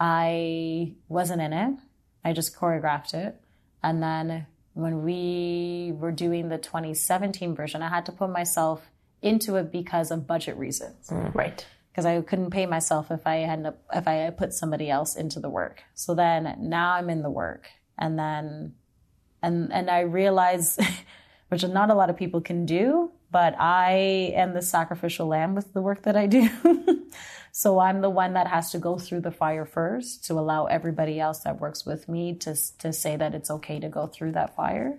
I wasn't in it. I just choreographed it. And then when we were doing the 2017 version, I had to put myself into it because of budget reasons. Right. Because I couldn't pay myself if I had if I put somebody else into the work. So then now I'm in the work, and then and and I realize, which not a lot of people can do, but I am the sacrificial lamb with the work that I do. so I'm the one that has to go through the fire first to allow everybody else that works with me to to say that it's okay to go through that fire,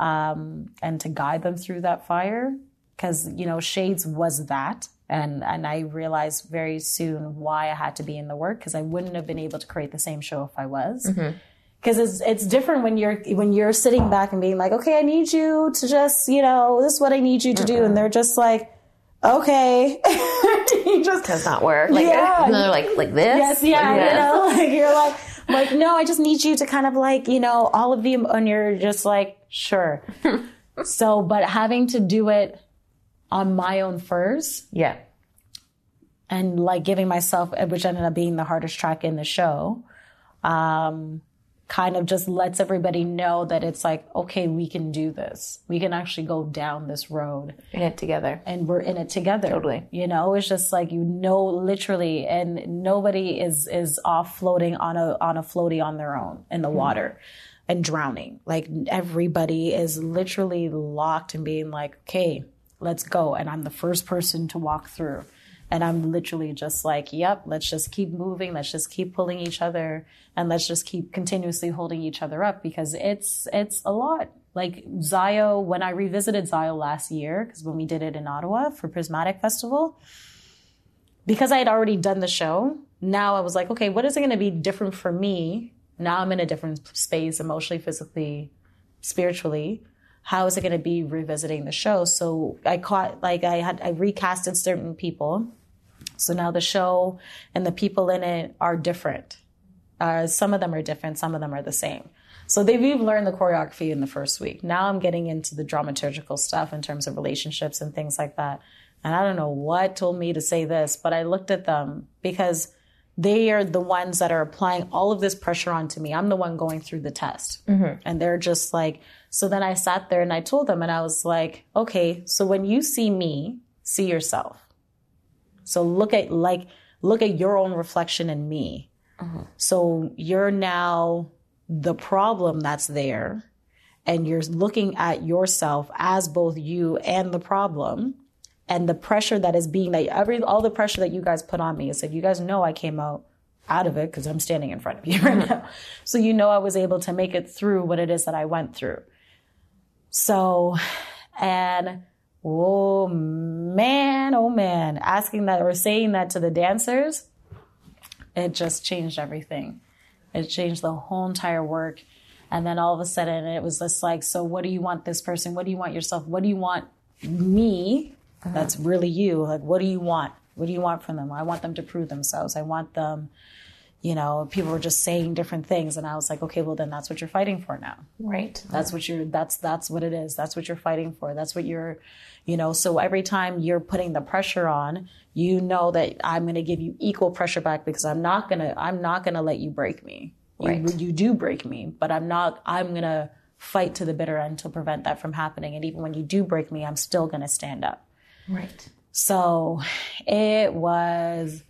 um, and to guide them through that fire. Because you know, Shades was that, and and I realized very soon why I had to be in the work because I wouldn't have been able to create the same show if I was mm-hmm. because it's it's different when you're when you're sitting back and being like, okay, I need you to just you know this is what I need you to do, mm-hmm. and they're just like, okay, you just Does not work. Like, Yeah. and they're like, like this. yes, yeah, Like, you know, like you're like. Like no, I just need you to kind of like you know all of the and you're just like sure. so, but having to do it on my own furs. Yeah. and like giving myself, which ended up being the hardest track in the show, um, kind of just lets everybody know that it's like, okay, we can do this. We can actually go down this road In it together. and we're in it together. Totally. You know, it's just like you know literally and nobody is is off floating on a on a floaty on their own in the water and drowning. Like everybody is literally locked and being like, "Okay, let's go." And I'm the first person to walk through. And I'm literally just like, "Yep, let's just keep moving. Let's just keep pulling each other and let's just keep continuously holding each other up because it's it's a lot." Like Zio, when I revisited Zio last year, because when we did it in Ottawa for Prismatic Festival, because I had already done the show, now I was like, okay, what is it going to be different for me? Now I'm in a different space, emotionally, physically, spiritually. How is it going to be revisiting the show? So I caught, like, I had, I recasted certain people. So now the show and the people in it are different. Uh, some of them are different, some of them are the same. So they've even learned the choreography in the first week. Now I'm getting into the dramaturgical stuff in terms of relationships and things like that. And I don't know what told me to say this, but I looked at them because they are the ones that are applying all of this pressure onto me. I'm the one going through the test. And they're just like, so then I sat there and I told them, and I was like, okay, so when you see me, see yourself. So look at like, look at your own reflection in me. Uh-huh. So you're now the problem that's there, and you're looking at yourself as both you and the problem. And the pressure that is being that every all the pressure that you guys put on me is like you guys know I came out out of it because I'm standing in front of you right mm-hmm. now. So you know I was able to make it through what it is that I went through. So, and oh man, oh man, asking that or saying that to the dancers, it just changed everything. It changed the whole entire work. And then all of a sudden it was just like, so what do you want this person? What do you want yourself? What do you want me? Uh-huh. That's really you. Like, what do you want? What do you want from them? I want them to prove themselves. I want them, you know, people were just saying different things. And I was like, okay, well, then that's what you're fighting for now. Right. That's what you're, that's, that's what it is. That's what you're fighting for. That's what you're, you know, so every time you're putting the pressure on, you know that I'm going to give you equal pressure back because I'm not going to, I'm not going to let you break me. You, Right. you do break me, but I'm not, I'm going to fight to the bitter end to prevent that from happening. And even when you do break me, I'm still going to stand up. Right. So it was,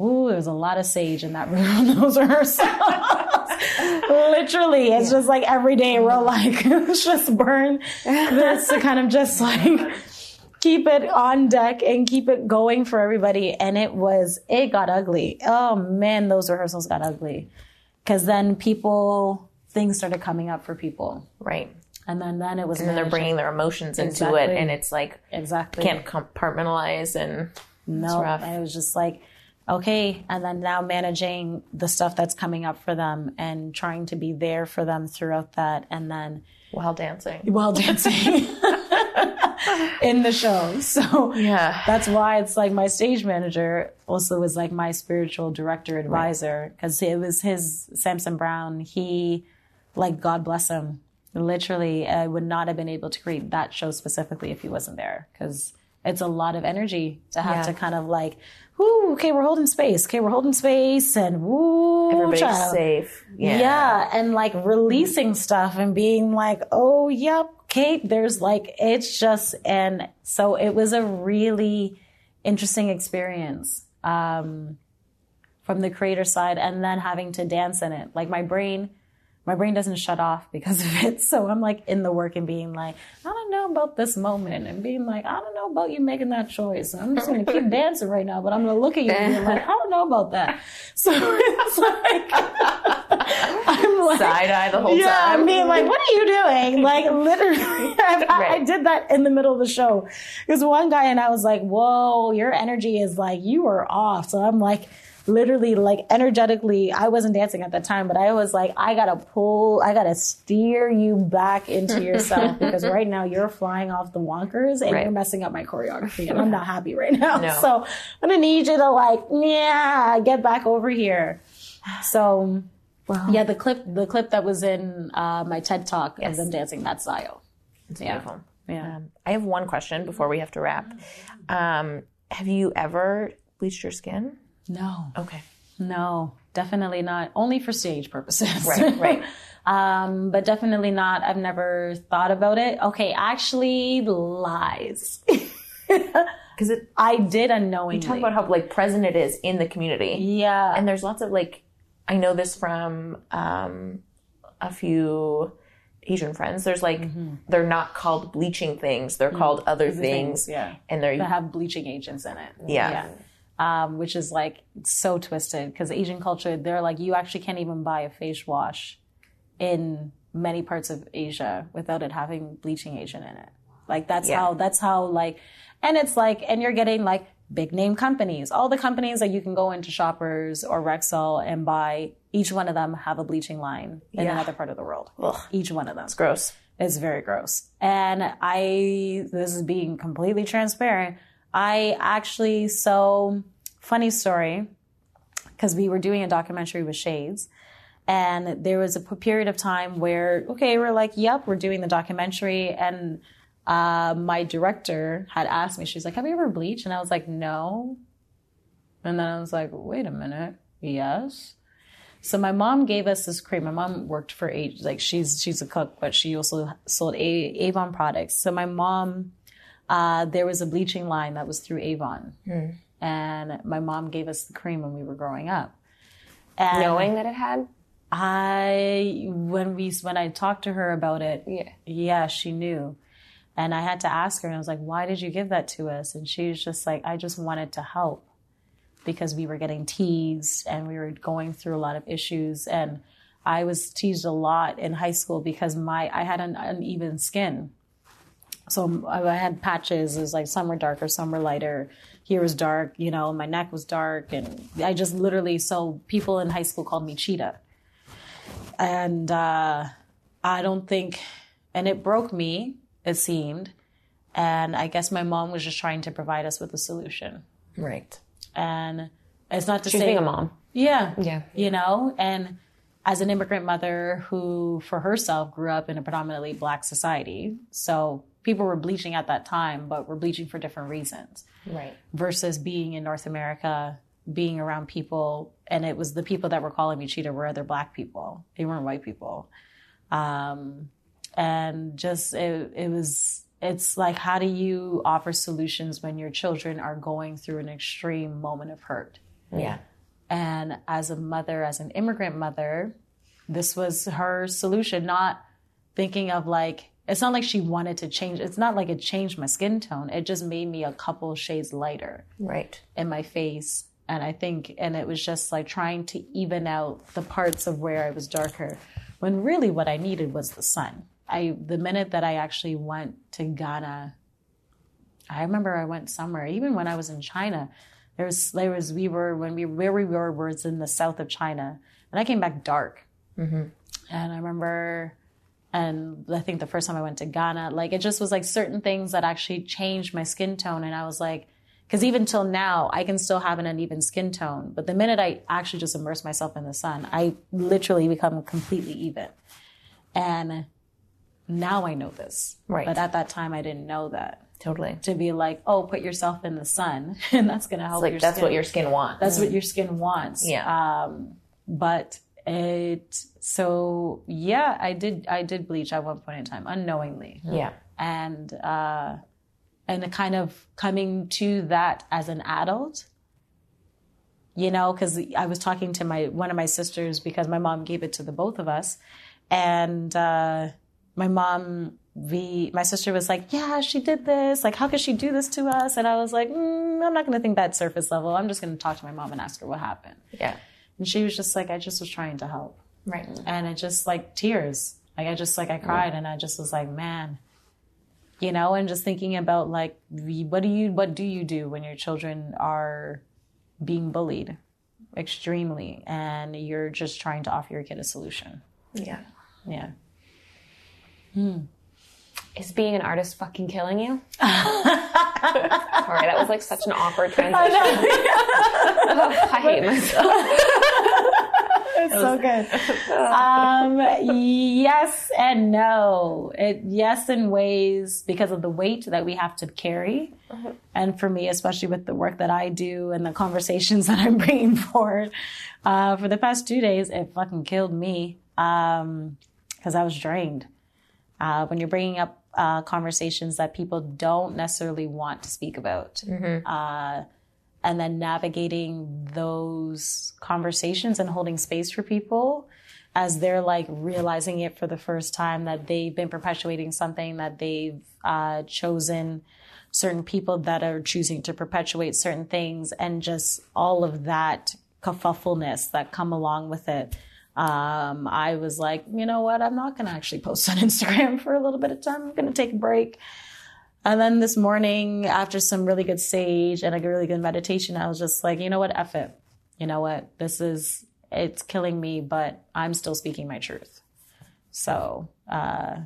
ooh, there was a lot of sage in that room. Those rehearsals. Literally, it's just like every day we're like, let's just burn this to kind of just like keep it on deck and keep it going for everybody. And it was, it got ugly. Oh man, those rehearsals got ugly. Cause then people, things started coming up for people. Right. And then, then it was, And they're bringing their emotions into Exactly. it, and it's like exactly. can't compartmentalize and No, and it was just like, okay. And then now managing the stuff that's coming up for them and trying to be there for them throughout that. And then while dancing. while dancing in the show. So Yeah. that's why it's like my stage manager also was like my spiritual director advisor because it was his Samson Brown. He, like, God bless him. Literally, I would not have been able to create that show specifically if he wasn't there because it's a lot of energy to have Yeah. to kind of like, whoo, okay, we're holding space. Okay, we're holding space and woo, Everybody's child. safe. Yeah. Yeah. and like releasing stuff and being like, oh, yep, Kate, there's like, it's just, and so it was a really interesting experience um, from the creator side and then having to dance in it. Like my brain, my brain doesn't shut off because of it. So I'm like in the work and being like, I don't know about this moment and being like, I don't know about you making that choice. I'm just going to keep dancing right now, but I'm going to look at you and be like, I don't know about that. So it's like, I'm like, Side eye the whole yeah, time. I'm being like, what are you doing? Like, literally, I, I Right. did that in the middle of the show. Because one guy and I was like, whoa, your energy is like, you are off. So I'm like, literally, like, energetically, I wasn't dancing at that time, but I was like, I gotta pull, I gotta steer you back into yourself because right now you're flying off the wonkers and Right. you're messing up my choreography and I'm not happy right now. No. So I'm gonna need you to, like, yeah, get back over here. So, yeah, the clip the clip that was in uh, my TED talk Yes. of them dancing, that Zayo. It's Yeah. beautiful. Yeah. Um, I have one question before we have to wrap. Um, have you ever bleached your skin? No, Okay. no, definitely not. Only for stage purposes. Right, right. um, but definitely not. I've never thought about it. Okay, actually, lies. Because it I did unknowingly. talk about how like present it is in the community. yeah. and there's lots of like i know this from um a few asian friends there's like they're not called bleaching things they're called other things, yeah. and they're That have bleaching agents in it. Yeah. Um, which is like so twisted because Asian culture, they're like, you actually can't even buy a face wash in many parts of Asia without it having bleaching agent in it. Like that's Yeah. how, that's how like, and it's like, and you're getting like big name companies, all the companies that you can go into Shoppers or Rexall and buy, each one of them have a bleaching line in Yeah. another part of the world. Ugh. Each one of them. it's gross It's very gross. And I, this is being completely transparent. I actually, so funny story, because we were doing a documentary with Shades. And there was a period of time where, okay, we're like, yep, we're doing the documentary. And uh, my director had asked me, she's like, have you ever bleached? And I was like, no. And then I was like, wait a minute, yes. So my mom gave us this cream. My mom worked for age like she's she's a cook, but she also sold a- Avon products. So my mom, uh, there was a bleaching line that was through Avon, and my mom gave us the cream when we were growing up. And Knowing that it had? I when we when I talked to her about it, Yeah. yeah, she knew. And I had to ask her and I was like, "Why did you give that to us?" And she was just like, "I just wanted to help." Because we were getting teased and we were going through a lot of issues and I was teased a lot in high school because my I had an uneven skin. So I had patches. It was like some were darker, some were lighter. Here was dark, you know, my neck was dark. And I just literally, so people in high school called me Cheetah. And uh, I don't think, and it broke me, it seemed. And I guess my mom was just trying to provide us with a solution. Right. And it's not to She's say, being a mom. yeah, Yeah. you know, and as an immigrant mother who, for herself, grew up in a predominantly black society, so people were bleaching at that time, but were bleaching for different reasons Right. versus being in North America, being around people, and it was the people that were calling me cheetah were other black people. They weren't white people. Um, and just it, it was it's like how do you offer solutions when your children are going through an extreme moment of hurt Yeah. and as a mother, as an immigrant mother, this was her solution, not thinking of like, it's not like she wanted to change. It's not like it changed my skin tone. It just made me a couple shades lighter Right. in my face. And I think, and it was just like trying to even out the parts of where I was darker when really what I needed was the sun. I, the minute that I actually went to Ghana, I remember I went somewhere, even when I was in China, there was, there was, we were, when we, where we were was in the south of China and I came back dark. Mm-hmm. And I remember, and I think the first time I went to Ghana, like it just was like certain things that actually changed my skin tone. And I was like, because even till now, I can still have an uneven skin tone. But the minute I actually just immerse myself in the sun, I literally become completely even. And now I know this. Right. But at that time, I didn't know that. Totally. To be like, oh, put yourself in the sun, and that's going to help Like your that's skin. what your skin wants. That's what your skin wants. Yeah. Um, but it so yeah, I did I did bleach at one point in time unknowingly, yeah. and uh, and the kind of coming to that as an adult. You know, because I was talking to my one of my sisters because my mom gave it to the both of us, and uh, my mom we my sister was like yeah she did this like how could she do this to us and i was like mm, i'm not going to think that surface level i'm just going to talk to my mom and ask her what happened Yeah. And she was just like i just was trying to help Right. and it just like tears like i just like i cried and i just was like man you know and just thinking about like what do you what do you do when your children are being bullied extremely and you're just trying to offer your kid a solution Yeah. yeah hmm. Is being an artist fucking killing you? Sorry, that was like such an awkward transition. Oh, I hate myself. It's so good. um, yes and no. It yes in ways because of the weight that we have to carry, and for me, especially with the work that I do and the conversations that I'm bringing forward, uh, for the past two days, it fucking killed me because I was drained. Uh, when you're bringing up uh, conversations that people don't necessarily want to speak about uh, and then navigating those conversations and holding space for people as they're like realizing it for the first time that they've been perpetuating something that they've uh, chosen certain people that are choosing to perpetuate certain things and just all of that kerfuffleness that come along with it um, I was like, you know what? I'm not going to actually post on Instagram for a little bit of time. I'm going to take a break. And then this morning, after some really good sage and a really good meditation, I was just like, you know what? F it. You know what? This is, it's killing me, but I'm still speaking my truth. So, uh,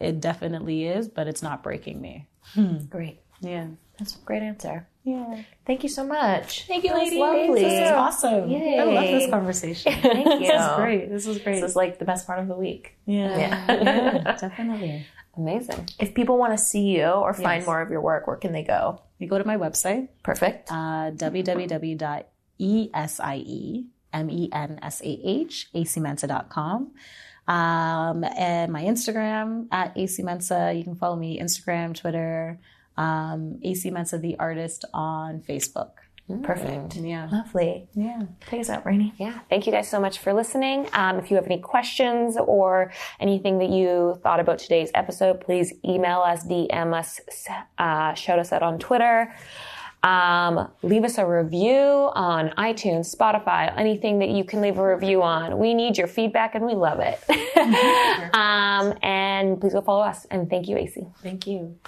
it definitely is, but it's not breaking me. Great. Yeah. That's a great answer. Yeah. Thank you so much. Thank you, ladies. lovely. This is awesome. I love this conversation. Thank you. This is great. This was great. This is like the best part of the week. yeah. Yeah. definitely. Amazing. If people want to see you or find Yes. more of your work, where can they go? You go to my website, Perfect. uh, www.esiemensah.com. Um, and my Instagram at Esie Mensah. You can follow me Instagram, Twitter, um, Esie Mensah the artist on Facebook. Perfect. Yeah. Lovely. Yeah. Take us out, Rainy. Yeah. Thank you guys so much for listening. Um, if you have any questions or anything that you thought about today's episode, please email us, DM us, uh, shout us out on Twitter. Um, leave us a review on iTunes, Spotify, anything that you can leave a review on. We need your feedback and we love it. um, and please go follow us. And thank you, Esie. Thank you.